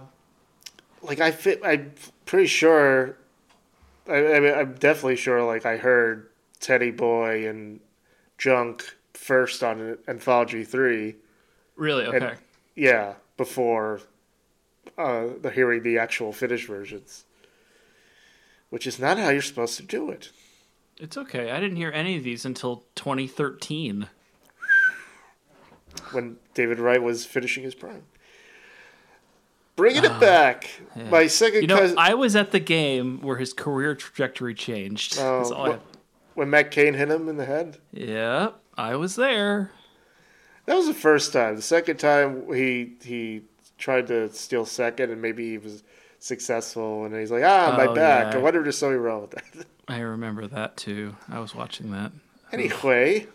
like I fit. I'm pretty sure. I, I mean, I'm definitely sure. Like I heard Teddy Boy and Junk first on Anthology Three. really? Okay. Yeah, before uh, the hearing the actual finished versions, which is not how you're supposed to do it. It's okay. I didn't hear any of these until 2013. when David Wright was finishing his prime. Bringing it back, my second Ah, You know, cousin. I was at the game where his career trajectory changed. Oh, I when Matt Cain hit him in the head. Yeah, I was there. That was the first time. The second time he he tried to steal second, and maybe he was successful, and he's like, ah, my Oh, back. yeah. I wonder if there's something wrong with that. I remember that too. I was watching that. anyway,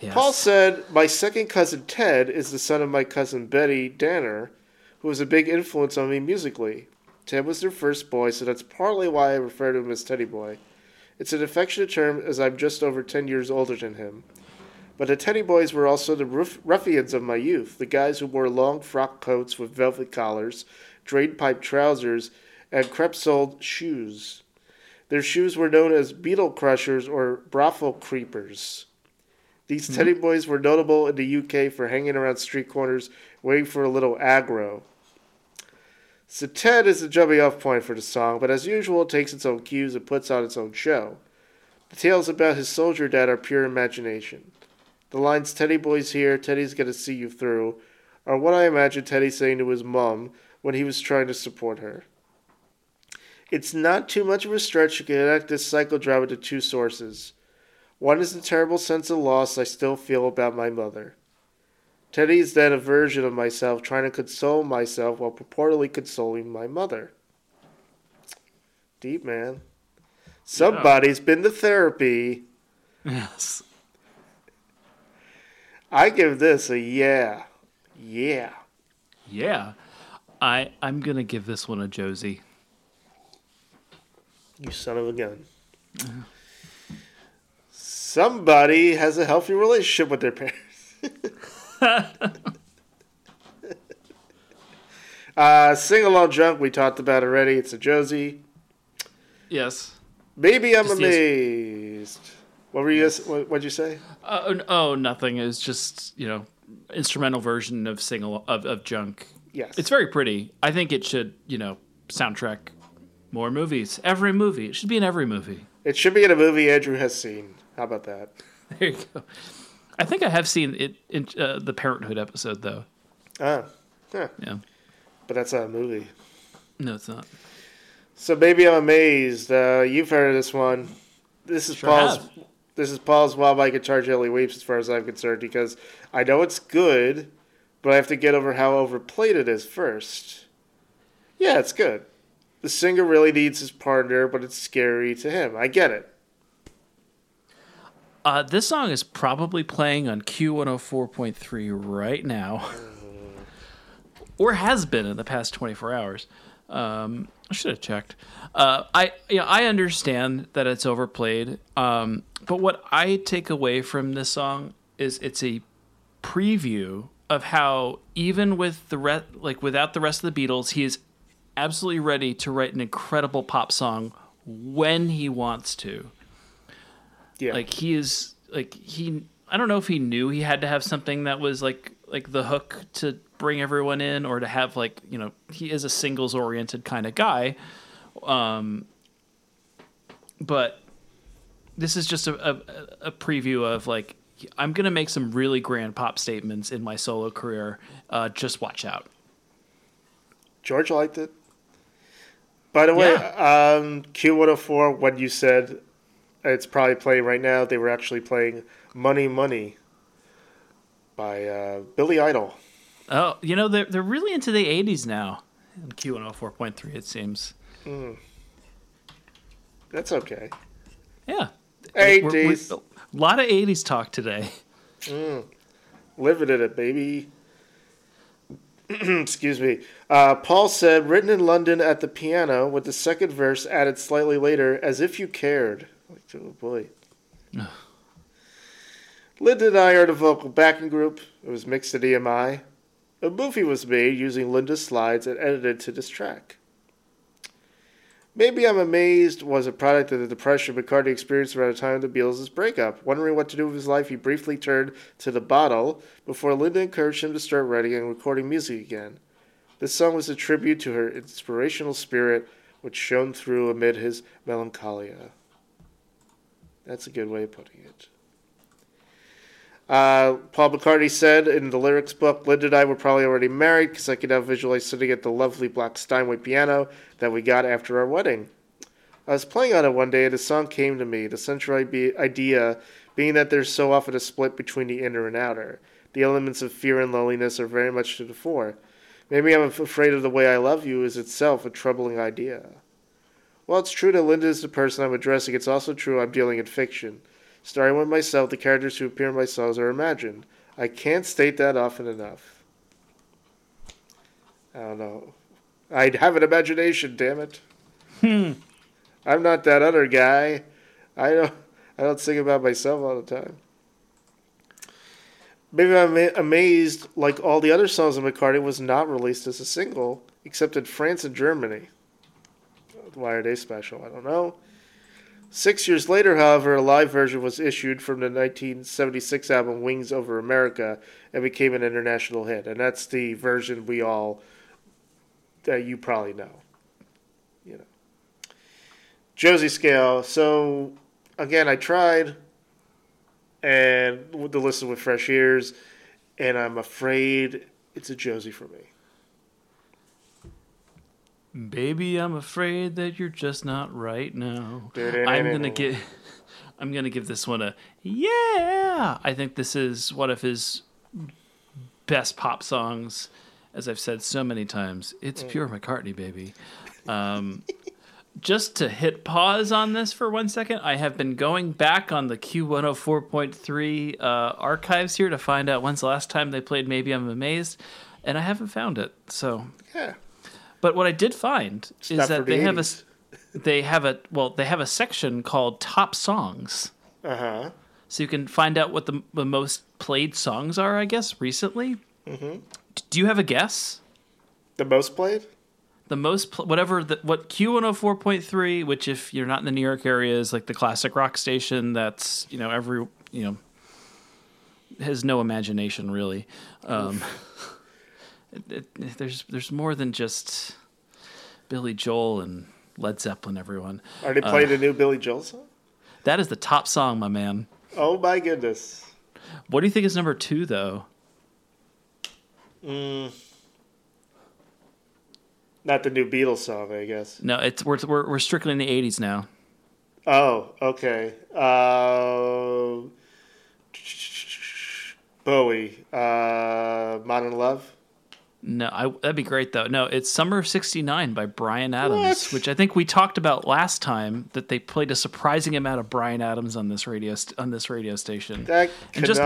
Yes. Paul said, My second cousin Ted is the son of my cousin Betty Danher, who was a big influence on me musically. Ted was their first boy, so that's partly why I refer to him as Teddy Boy. It's an affectionate term as I'm just over 10 years older than him. But the Teddy Boys were also the ruff- ruffians of my youth, the guys who wore long frock coats with velvet collars, drain pipe trousers, and crepe soled shoes. Their shoes were known as beetle crushers or brothel creepers. These mm-hmm. Teddy Boys were notable in the UK for hanging around street corners waiting for a little aggro. So Ted is the jumping off point for the song, but as usual, it takes its own cues and puts on its own show. The tales about his soldier dad are pure imagination. The lines Teddy Boy's here, Teddy's gonna see you through, are what I imagine Teddy saying to his mum when he was trying to support her. It's not too much of a stretch to connect this psychodrama to two sources. One is the terrible sense of loss I still feel about my mother. Teddy is then a version of myself trying to console myself while purportedly consoling my mother. Deep, man. Somebody's been to therapy. Yes. I give this a yeah. Yeah. Yeah. I I'm gonna give this one a Josie. You son of a gun. Somebody has a healthy relationship with their parents. uh, Sing Along Junk, we talked about already. It's a Josie. Yes. Maybe I'm Just amazed. What were you? What, what'd you say? Uh, oh, oh, nothing. It's just you know instrumental version of single of, of junk. Yes. It's very pretty. I think it should you know soundtrack more movies. Every movie. It should be in every movie. It should be in a movie Andrew has seen. How about that? There you go. I think I have seen it in uh, the Parenthood episode though. Ah, huh. Yeah. but that's not a movie. No, it's not. So maybe I'm amazed. Uh, you've heard of this one. This is Sure Paul's. have. This is Paul's "While My Charge Gently Weeps," as far as I'm concerned, because I know it's good, but I have to get over how overplayed it is first. Yeah, it's good. The singer really needs his partner, but it's scary to him. I get it. Uh, this song is probably playing on Q104.3 right now, or has been in the past 24 hours. Um, I should have checked. Uh, I you know, I understand that it's overplayed, um, but what I take away from this song is it's a preview of how even with the re- like without the rest of the Beatles, he is absolutely ready to write an incredible pop song when he wants to Yeah, like he is like he i don't know if he knew he had to have something that was like like the hook to bring everyone in or to have like you know he is a singles oriented kind of guy. Um but this is just a, a, a preview of like i'm gonna make some really grand pop statements in my solo career uh, just watch out. George liked it. By the way, um, Q104, when you said it's probably playing right now, they were actually playing Mony Mony by uh, Billy Idol. oh you know they're, they're really into the 80s now in q104.3 it seems That's okay. yeah Hey, We're- we're- Jace. a lot of 80s talk today Living in it, baby. Excuse me. Uh, Paul said, written in London at the piano, with the second verse added slightly later, as if you cared. Oh boy. Linda and I are the vocal backing group. It was mixed at EMI. A movie was made using Linda's slides and edited to this track. Maybe I'm Amazed was a product of the depression McCartney experienced around the time of the Beatles' breakup. Wondering what to do with his life, he briefly turned to the bottle before Linda encouraged him to start writing and recording music again. This song was a tribute to her inspirational spirit, which shone through amid his melancholia. That's a good way of putting it. Uh, Paul McCartney said in the lyrics book, Linda and I were probably already married because I could now visualize sitting at the lovely black Steinway piano that we got after our wedding. I was playing on it one day and a song came to me, the central idea being that there's so often a split between the inner and outer. The elements of fear and loneliness are very much to the fore. Maybe I'm afraid of the way I love you is itself a troubling idea. While it's true that Linda is the person I'm addressing, it's also true I'm dealing in fiction. Starting with myself, the characters who appear in my songs are imagined. I can't state that often enough. I don't know. I have an imagination, damn it. Hmm. I'm not that other guy. I don't. I don't sing about myself all the time. Maybe I'm amazed, like all the other songs of McCartney, was not released as a single, except in France and Germany. Why are they special? I don't know. Six years later, however, a live version was issued from the 1976 album Wings Over America and became an international hit. And that's the version we all, that you probably know. You know. Josie Scale. So, again, I tried and to listen with fresh ears, and I'm afraid it's a Josie for me. Baby, I'm afraid that you're just not right now. I'm gonna get. I'm gonna give this one a yeah. I think this is one of his best pop songs, as I've said so many times. It's pure McCartney, baby. Um, just to hit pause on this for one second, I have been going back on the Q104.3 uh, archives here to find out when's the last time they played Maybe I'm Amazed, and I haven't found it. So Yeah. But what I did find is that the they have a they have a well they have a section called top songs, Uh huh. so you can find out what the, the most played songs are. I guess recently. Mm-hmm. Do you have a guess? The most played? The most pl- whatever the, what Q one hundred four point three, which if you're not in the New York area is like the classic rock station. That's you know every you know has no imagination really. Um, it, it, there's there's more than just Billy Joel and Led Zeppelin. Everyone. already played playing the new Billy Joel song? That is the top song, my man. Oh my goodness. What do you think is number two, though? Not the new Beatles song, I guess. No, it's we're we're, we're strictly in the '80s now. Oh, okay. Uh, Bowie. Uh, Modern Love. No, I, that'd be great though. No, it's "Summer of '69" by Bryan Adams, What? which I think we talked about last time. That they played a surprising amount of Bryan Adams on this radio st- on this radio station. That And just-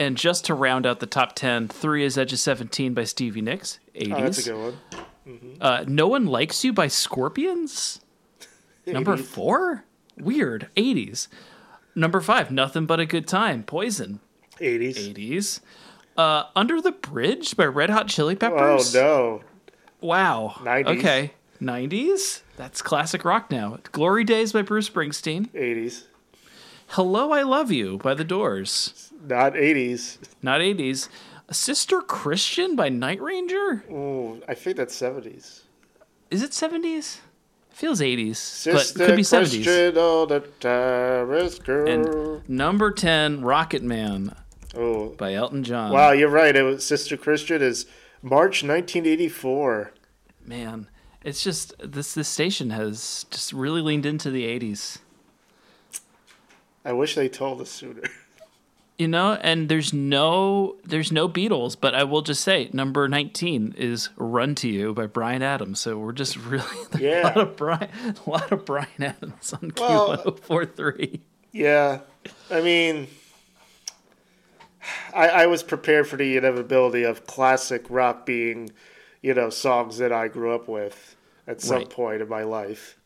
And just to round out the top ten, three is "Edge of Seventeen" by Stevie Nicks, '80s. Oh, that's a good one. Uh, "No One Likes You" by Scorpions. Number four, weird '80s. Number five, "Nothing But a Good Time," Poison. 80s. 80s. Uh, Under the Bridge by Red Hot Chili Peppers. Oh, no. Wow. 90s. Okay. 90s? That's classic rock now. Glory Days by Bruce Springsteen. 80s. Hello, I Love You by The Doors. Not 80s. Not 80s. Sister Christian by Night Ranger? Ooh, I think that's 70s. Is it 70s? Feels 80s, Sister but could be 70s. Christian, all the terrorist girl. And number 10, Rocket Man oh, by Elton John. wow, you're right. It was Sister Christian is March 1984. Man, it's just this this station has just really leaned into the 80s. I wish they told us sooner. You know, and there's no there's no Beatles, but I will just say number 19 is Run to You by Bryan Adams. So we're just really a Yeah. lot of Bryan a lot of Bryan Adams on Well, Q1043. Yeah, I mean, I, I was prepared for the inevitability of classic rock being, you know, songs that I grew up with at some Right. point in my life.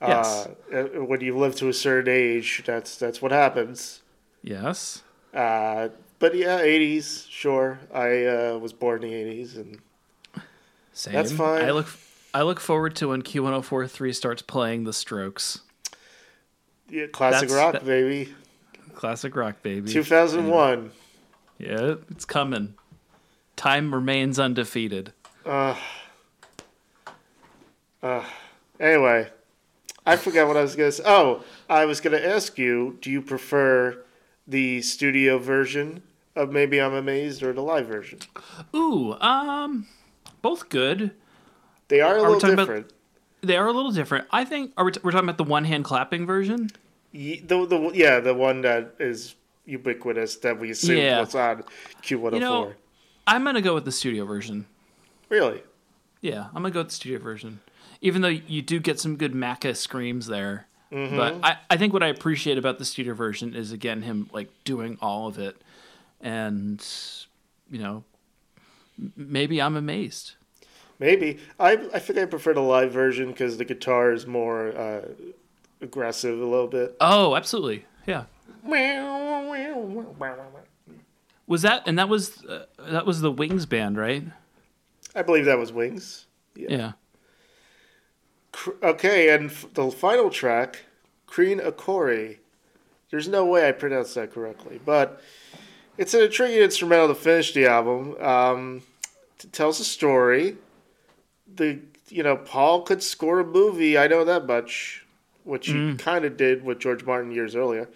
Yes. Uh, when you live to a certain age, that's that's what happens. Yes. Uh, but yeah, '80s, sure. I uh, was born in the '80s, and Same. That's fine. I look I look forward to when Q1043 starts playing The Strokes. yeah, classic That's- rock, that- baby. Classic rock, baby. 2001. Yeah, it's coming. Time remains undefeated. Uh uh, anyway, I forgot what I was gonna say. Oh, I was gonna ask you: Do you prefer the studio version of Maybe I'm Amazed or the live version? Ooh, um, both good. They are a we little talking about- different. They are a little different. I think. Are we t- we're talking about the one hand clapping version? Ye- The, the yeah, the one that is ubiquitous that we assume Yeah. was on Q104. You know- I'm gonna go with the studio version. really? Yeah, I'm gonna go with the studio version. Even though you do get some good Macca screams there. Mm-hmm. But I, I think what I appreciate about the studio version is again him like doing all of it. And you know, maybe I'm amazed. Maybe. I I think I prefer the live version because the guitar is more uh, aggressive a little bit. Oh, absolutely. Yeah. Was that and that was uh, that was the Wings band, right? I believe that was Wings. Yeah. Cr- Okay, and f- the final track, Kreen-Akrore. There's no way I pronounced that correctly, but it's an intriguing instrumental to finish the album. Um, it tells a story. The you know Paul could score a movie. I know that much, which he kind of did with George Martin years earlier,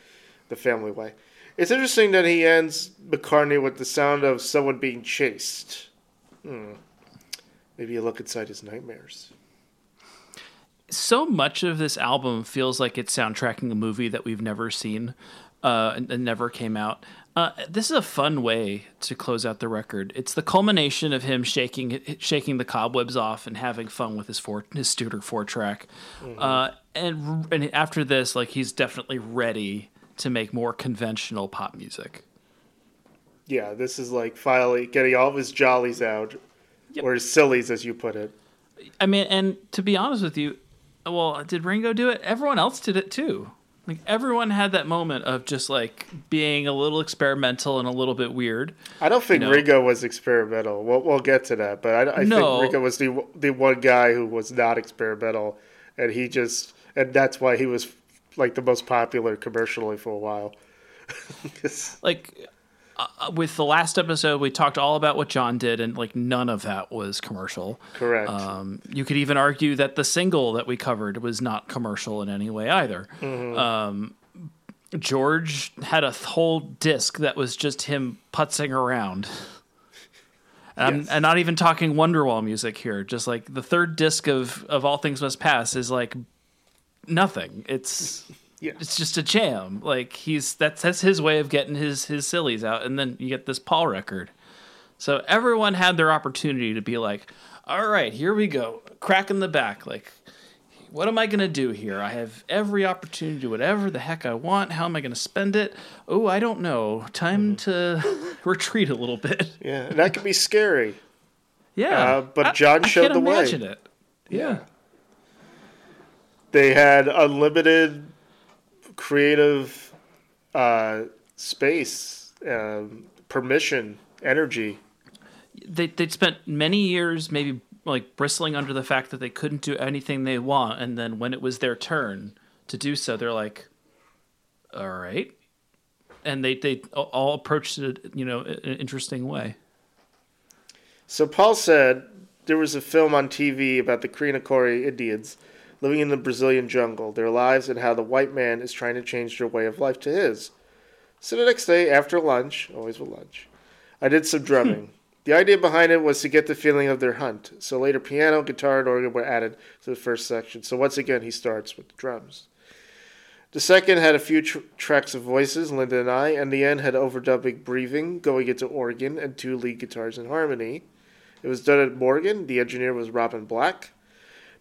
The Family Way. It's interesting that he ends McCartney with the sound of someone being chased. Hmm. Maybe you look inside his nightmares. so much of this album feels like it's soundtracking a movie that we've never seen uh, and, and never came out. Uh, this is a fun way to close out the record. It's the culmination of him shaking shaking the cobwebs off and having fun with his four his Studer four track. Uh, and and after this, like he's definitely ready to make more conventional pop music. Yeah, this is like finally getting all of his jollies out, Yep. or his sillies, as you put it. I mean, and to be honest with you, well, did Ringo do it? Everyone else did it too. Like everyone had that moment of just like being a little experimental and a little bit weird. I don't think know- Ringo was experimental. We'll, we'll get to that, but I, I No. think Ringo was the the one guy who was not experimental, and he just and that's why he was like the most popular commercially for a while. Like uh, with the last episode, we talked all about what John did, and like none of that was commercial. correct. Um, you could even argue that the single that we covered was not commercial in any way either. Um, George had a th- whole disc that was just him putzing around. And Yes. I'm, and not even talking Wonderwall music here. Just like the third disc of, of All Things Must Pass is like nothing. It's Yeah. it's just a jam. Like he's that's that's his way of getting his his sillies out, and then you get this Paul record. So everyone had their opportunity to be like, all right, here we go, crack in the back. Like, what am I gonna do here? I have every opportunity to do whatever the heck I want. How am I gonna spend it? Oh, I don't know. Time to retreat a little bit. yeah, that can be scary. Yeah, Uh, but I- John I showed the way. imagine it. Yeah. They had unlimited creative uh, space, um, permission, energy. they they'd spent many years maybe like bristling under the fact that they couldn't do anything they want and then when it was their turn to do so they're like all right. And they they all approached it you know in an interesting way. So Paul said there was a film on TV about the Kreen-Akrore Indians living in the Brazilian jungle, their lives, and how the white man is trying to change their way of life to his. So the next day, after lunch, always with lunch, I did some drumming. the idea behind it was to get the feeling of their hunt. So later, piano, guitar, and organ were added to the first section. So once again, he starts with the drums. The second had a few tr- tracks of voices, Linda and I, and the end had overdubbing breathing going into organ and two lead guitars in harmony. It was done at Morgan. The engineer was Robin Black.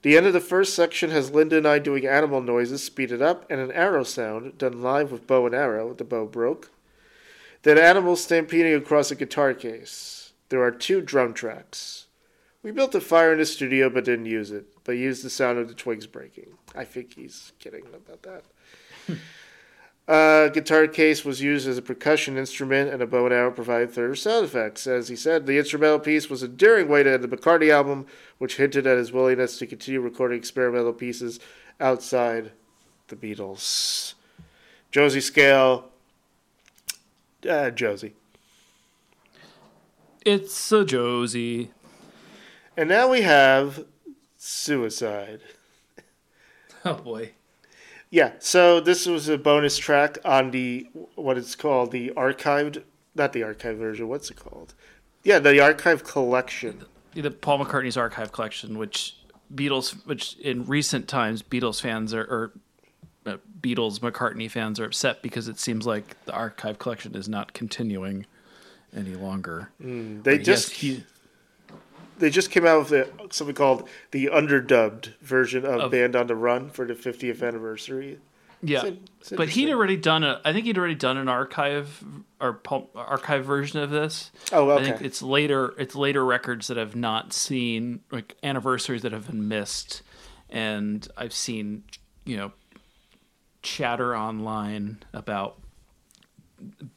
The end of the first section has Linda and I doing animal noises speeded up and an arrow sound done live with bow and arrow. The bow broke. Then animals stampeding across a guitar case. There are two drum tracks. We built a fire in the studio but didn't use it, but used the sound of the twigs breaking. I think he's kidding about that. Uh, guitar case was used as a percussion instrument, and a bow and arrow provided further sound effects. As he said, the instrumental piece was a daring way to end the McCartney album, which hinted at his willingness to continue recording experimental pieces outside the Beatles. Josie Scale, uh, Josie. It's a Josie. And now we have Suicide. Oh boy. Yeah, so this was a bonus track on the what it's called the archived, not the archived version. What's it called? Yeah, the archive collection. The Paul McCartney's archive collection, which Beatles, which in recent times Beatles fans are, or uh, Beatles McCartney fans are upset because it seems like the archive collection is not continuing any longer. Mm, they But just yes, he, they just came out with something called the underdubbed version of, Of- Band on the Run for the 50th anniversary. yeah, It's- it's but he'd already done a. I think he'd already done an archive or archive version of this. Oh, I okay. think it's later. It's later records that I've not seen, like anniversaries that have been missed, and I've seen, you know, chatter online about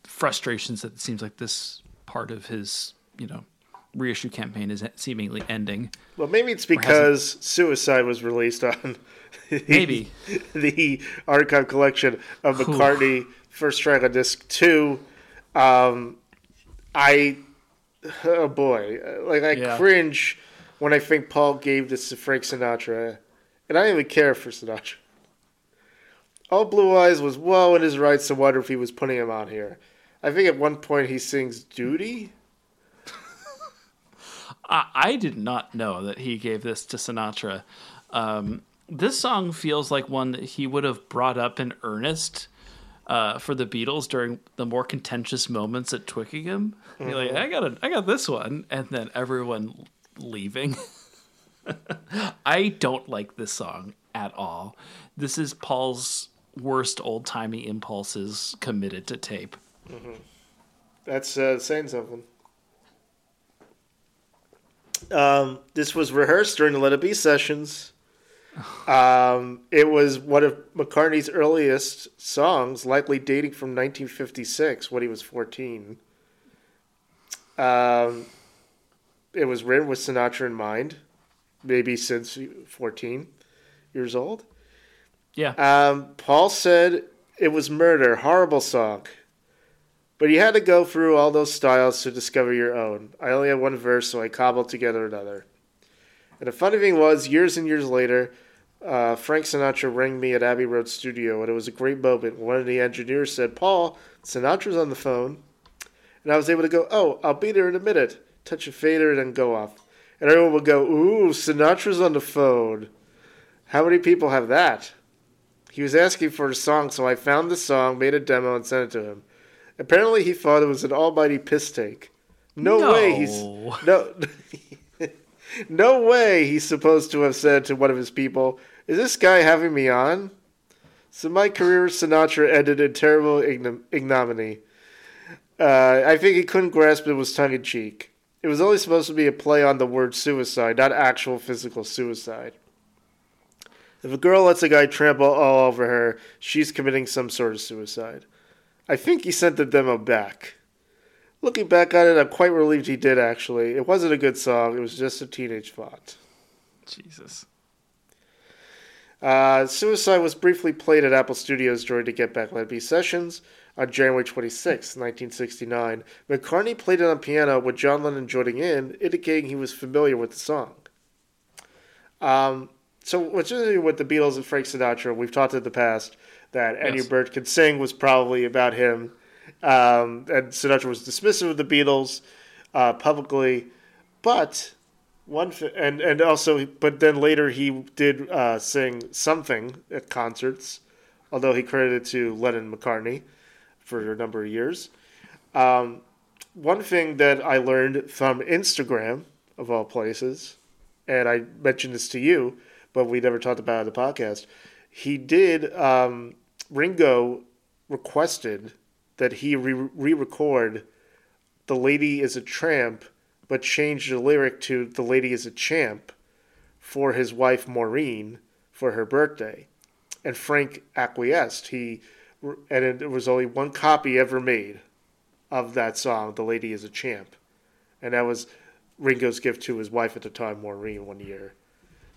frustrations that it seems like this part of his, you know, reissue campaign is seemingly ending. Well, maybe it's because Suicide was released on the, Maybe. the archive collection of McCartney first track on disc two. Um, I oh boy, like I Yeah. cringe when I think Paul gave this to Frank Sinatra, and I don't even care for Sinatra. All Blue Eyes was well in his rights to wonder if he was putting him on here. I think at one point he sings "Duty." I, I did not know that he gave this to Sinatra. Um, this song feels like one that he would have brought up in earnest uh, for the Beatles during the more contentious moments at Twickenham. Be like, I got a, I got this one, and then everyone leaving. I don't like this song at all. This is Paul's worst old timey impulses committed to tape. That's uh, saying something. Um, this was rehearsed during the Let It Be sessions. Um, it was one of McCartney's earliest songs, likely dating from 1956 when he was 14. Um, it was written with Sinatra in mind, maybe since 14 years old. Yeah, Um, Paul said it was murder, horrible song. But you had to go through all those styles to discover your own. I only had one verse, so I cobbled together another. And the funny thing was, years and years later, uh, Frank Sinatra rang me at Abbey Road Studio, and it was a great moment. One of the engineers said, Paul, Sinatra's on the phone. And I was able to go, oh, I'll be there in a minute. Touch a fader and then go off. And everyone would go, ooh, Sinatra's on the phone. How many people have that? He was asking for a song, so I found the song, made a demo, and sent it to him. Apparently, he thought it was an almighty piss take. No, No. way he's no no way he's supposed to have said to one of his people, "Is this guy having me on?" So my career with Sinatra ended in terrible ignom- ignominy. Uh, I think he couldn't grasp it was tongue in cheek. It was only supposed to be a play on the word suicide, not actual physical suicide. If a girl lets a guy trample all over her, she's committing some sort of suicide. I think he sent the demo back. Looking back on it, I'm quite relieved he did actually. It wasn't a good song, it was just a teenage thought. Jesus. Uh, Suicide was briefly played at Apple Studios during the Get Back Let Me sessions on January 26, 1969. McCartney played it on piano with John Lennon joining in, indicating he was familiar with the song. Um, so, what's interesting with the Beatles and Frank Sinatra, we've talked in the past that Any Yes. Bird Could Sing was probably about him. Um, and Sinatra was dismissive of the Beatles uh, publicly. But one and and also but then later he did uh, sing something at concerts although he credited to lennon mccartney for a number of years um, one thing that i learned from instagram of all places and i mentioned this to you but we never talked about it on the podcast he did um, ringo requested that he re- re-record the lady is a tramp but changed the lyric to The Lady is a Champ for his wife Maureen for her birthday. And Frank acquiesced. He and it was only one copy ever made of that song, The Lady is a Champ. And that was Ringo's gift to his wife at the time, Maureen, one year.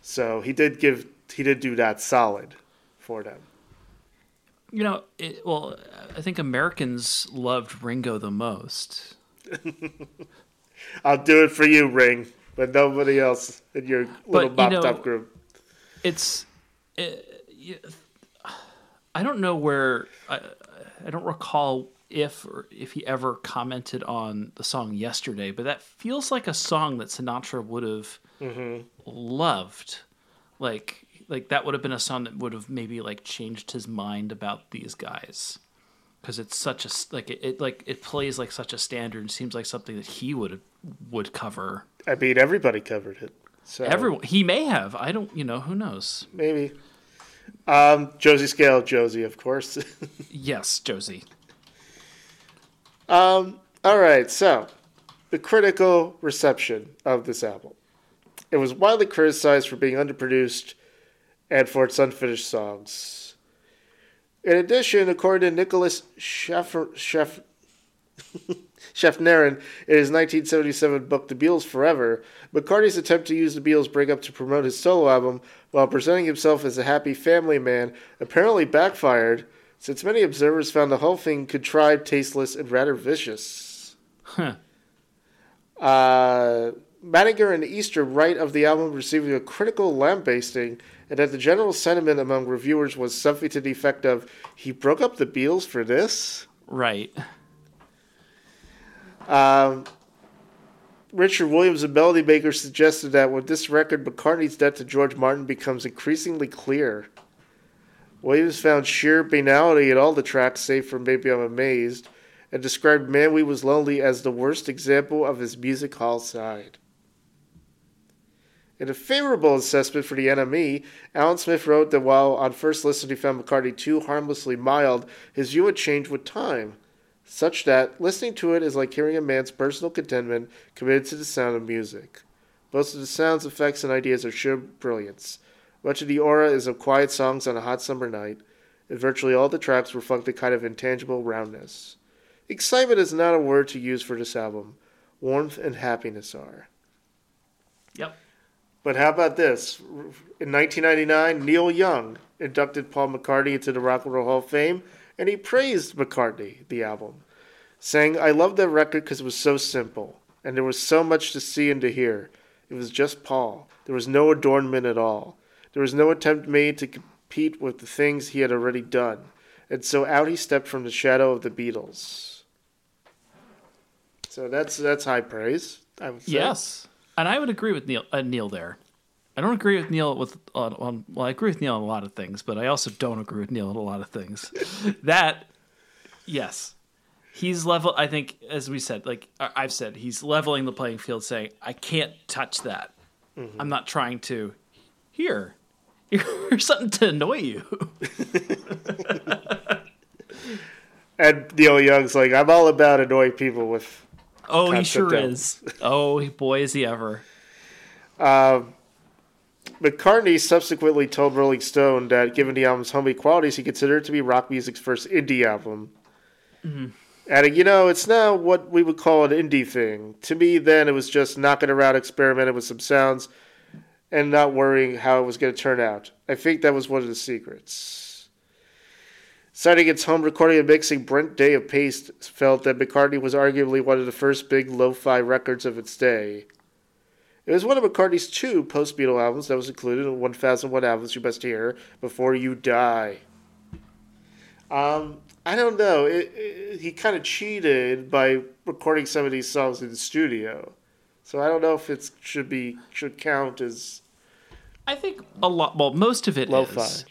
So he did give he did do that solid for them. You know, it, well, I think Americans loved Ringo the most. I'll do it for you, Ring, but nobody else in your little you mopped know- up group. It's, it, y- I don't know where I, I don't recall if or if he ever commented on the song yesterday, but that feels like a song that Sinatra would have mm-hmm. loved. Like like that would have been a song that would have maybe like changed his mind about these guys. Because it's such a like it, it like it plays like such a standard. and seems like something that he would would cover. I mean, everybody covered it. So Everyone he may have. I don't. You know who knows. maybe. Um, Josie Scale, Josie, of course. Yes, Josie. All right, so the critical reception of this album. It was widely criticized for being underproduced and for its unfinished songs. In addition, according to Nicholas Schaffer, Schaff, Schaffnerin in his 1977 book The Beatles Forever, McCartney's attempt to use the Beatles breakup to promote his solo album while presenting himself as a happy family man apparently backfired, since many observers found the whole thing contrived, tasteless, and rather vicious. Huh. Uh, Madinger and Easter write of the album receiving a critical lambasting, and that the general sentiment among reviewers was something to the effect of, he broke up the Beatles for this? Right. Um, Richard Williams, a Melody Maker, suggested that with this record, McCartney's debt to George Martin becomes increasingly clear. Williams found sheer banality in all the tracks, save for Maybe I'm Amazed, and described Man We Was Lonely as the worst example of his music hall side. In a favorable assessment for the NME, Alan Smith wrote that while on first listen he found McCartney too harmlessly mild, his view had changed with time such that listening to it is like hearing a man's personal contentment committed to the sound of music. Most of the sounds, effects, and ideas are sheer brilliance. Much of the aura is of quiet songs on a hot summer night, and virtually all the tracks reflect a kind of intangible roundness. Excitement is not a word to use for this album. Warmth and happiness are. Yep. But how about this? In 1999, Neil Young inducted Paul McCartney into the Rock and Roll Hall of Fame, and he praised McCartney, the album, saying, I love that record because it was so simple, and there was so much to see and to hear. It was just Paul. There was no adornment at all. There was no attempt made to compete with the things he had already done. And so out he stepped from the shadow of the Beatles. So that's that's high praise. I would say. Yes, and I would agree with Neil. Uh, Neil there. I don't agree with Neil with on, on. Well, I agree with Neil on a lot of things, but I also don't agree with Neil on a lot of things. that, yes, he's level. I think, as we said, like I've said, he's leveling the playing field, saying, "I can't touch that. I'm not trying to." Here, here's something to annoy you. And Neil Young's like, I'm all about annoying people with. Oh, he sure album. is. Oh, boy, is he ever. Uh, McCartney subsequently told Rolling Stone that given the album's homey qualities, he considered it to be rock music's first indie album. Mm-hmm. Adding, you know, it's now what we would call an indie thing. To me, then, it was just knocking around, experimenting with some sounds, and not worrying how it was going to turn out. I think that was one of the secrets. Citing its home recording and mixing, Brent Day of Paste felt that McCartney was arguably one of the first big lo fi records of its day. It was one of McCartney's two post Beatle albums that was included in 1001 Albums You Must Hear Before You Die. Um, I don't know. It, it, he kind of cheated by recording some of these songs in the studio. So I don't know if it should be should count as I think a lot. Well, most of it Lo-fi. is,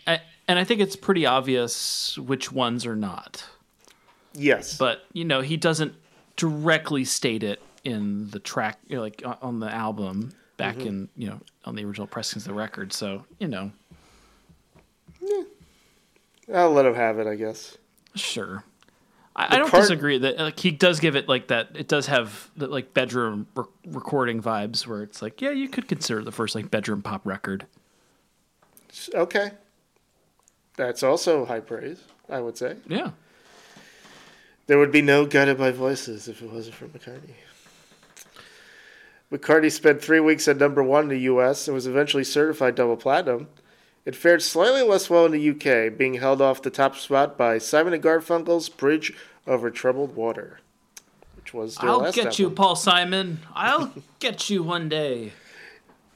and I think it's pretty obvious which ones are not. yes. But you know, he doesn't directly state it in the track, you know, like on- the album back Mm-hmm. in you know on the original pressings of the record. So you know, Yeah. I'll let him have it, I guess. sure. I, I don't card- disagree that like he does give it like that. It does have the like bedroom re- recording vibes where it's like, yeah, you could consider the first like bedroom pop record. Okay. That's also high praise, I would say. Yeah. There would be no Guided by Voices if it wasn't for McCartney. McCartney spent three weeks at number one in the US and was eventually certified double platinum. It fared slightly less well in the UK, being held off the top spot by Simon and Garfunkel's Bridge Over Troubled Water, which was their I'll get you. Paul Simon. I'll get you one day.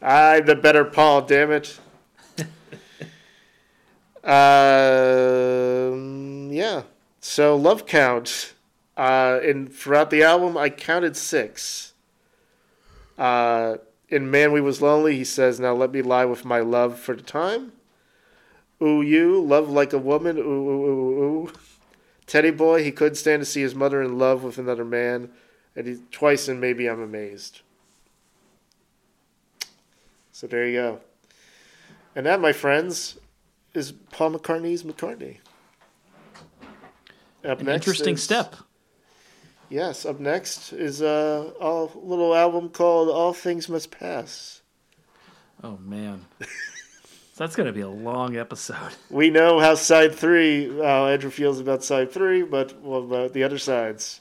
I'm the better Paul, damn it. Um, yeah. So love count. Uh, in throughout the album, I counted six. Uh, in "Man We Was Lonely," he says, "Now let me lie with my love for the time." Ooh, you love like a woman. Ooh, ooh, ooh, ooh. Teddy boy, he couldn't stand to see his mother in love with another man, and he twice and "Maybe I'm Amazed." So there you go. And that, my friends, is Paul McCartney's McCartney. Up An next interesting is- step. Yes, up next is a, a little album called All Things Must Pass. Oh man, that's gonna be a long episode. We know how side three, how Andrew feels about side three, but what about the other sides?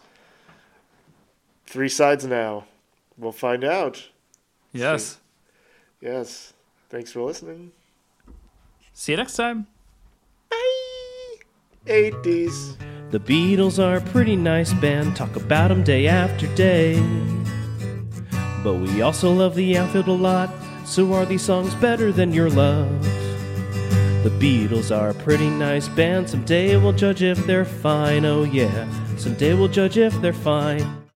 Three sides now. We'll find out. Yes. Yes. Thanks for listening. See you next time. Bye. 80s. The Beatles are a pretty nice band, talk about them day after day. But we also love the Outfield a lot, so are these songs better than your love? The Beatles are a pretty nice band, someday we'll judge if they're fine, oh yeah, someday we'll judge if they're fine.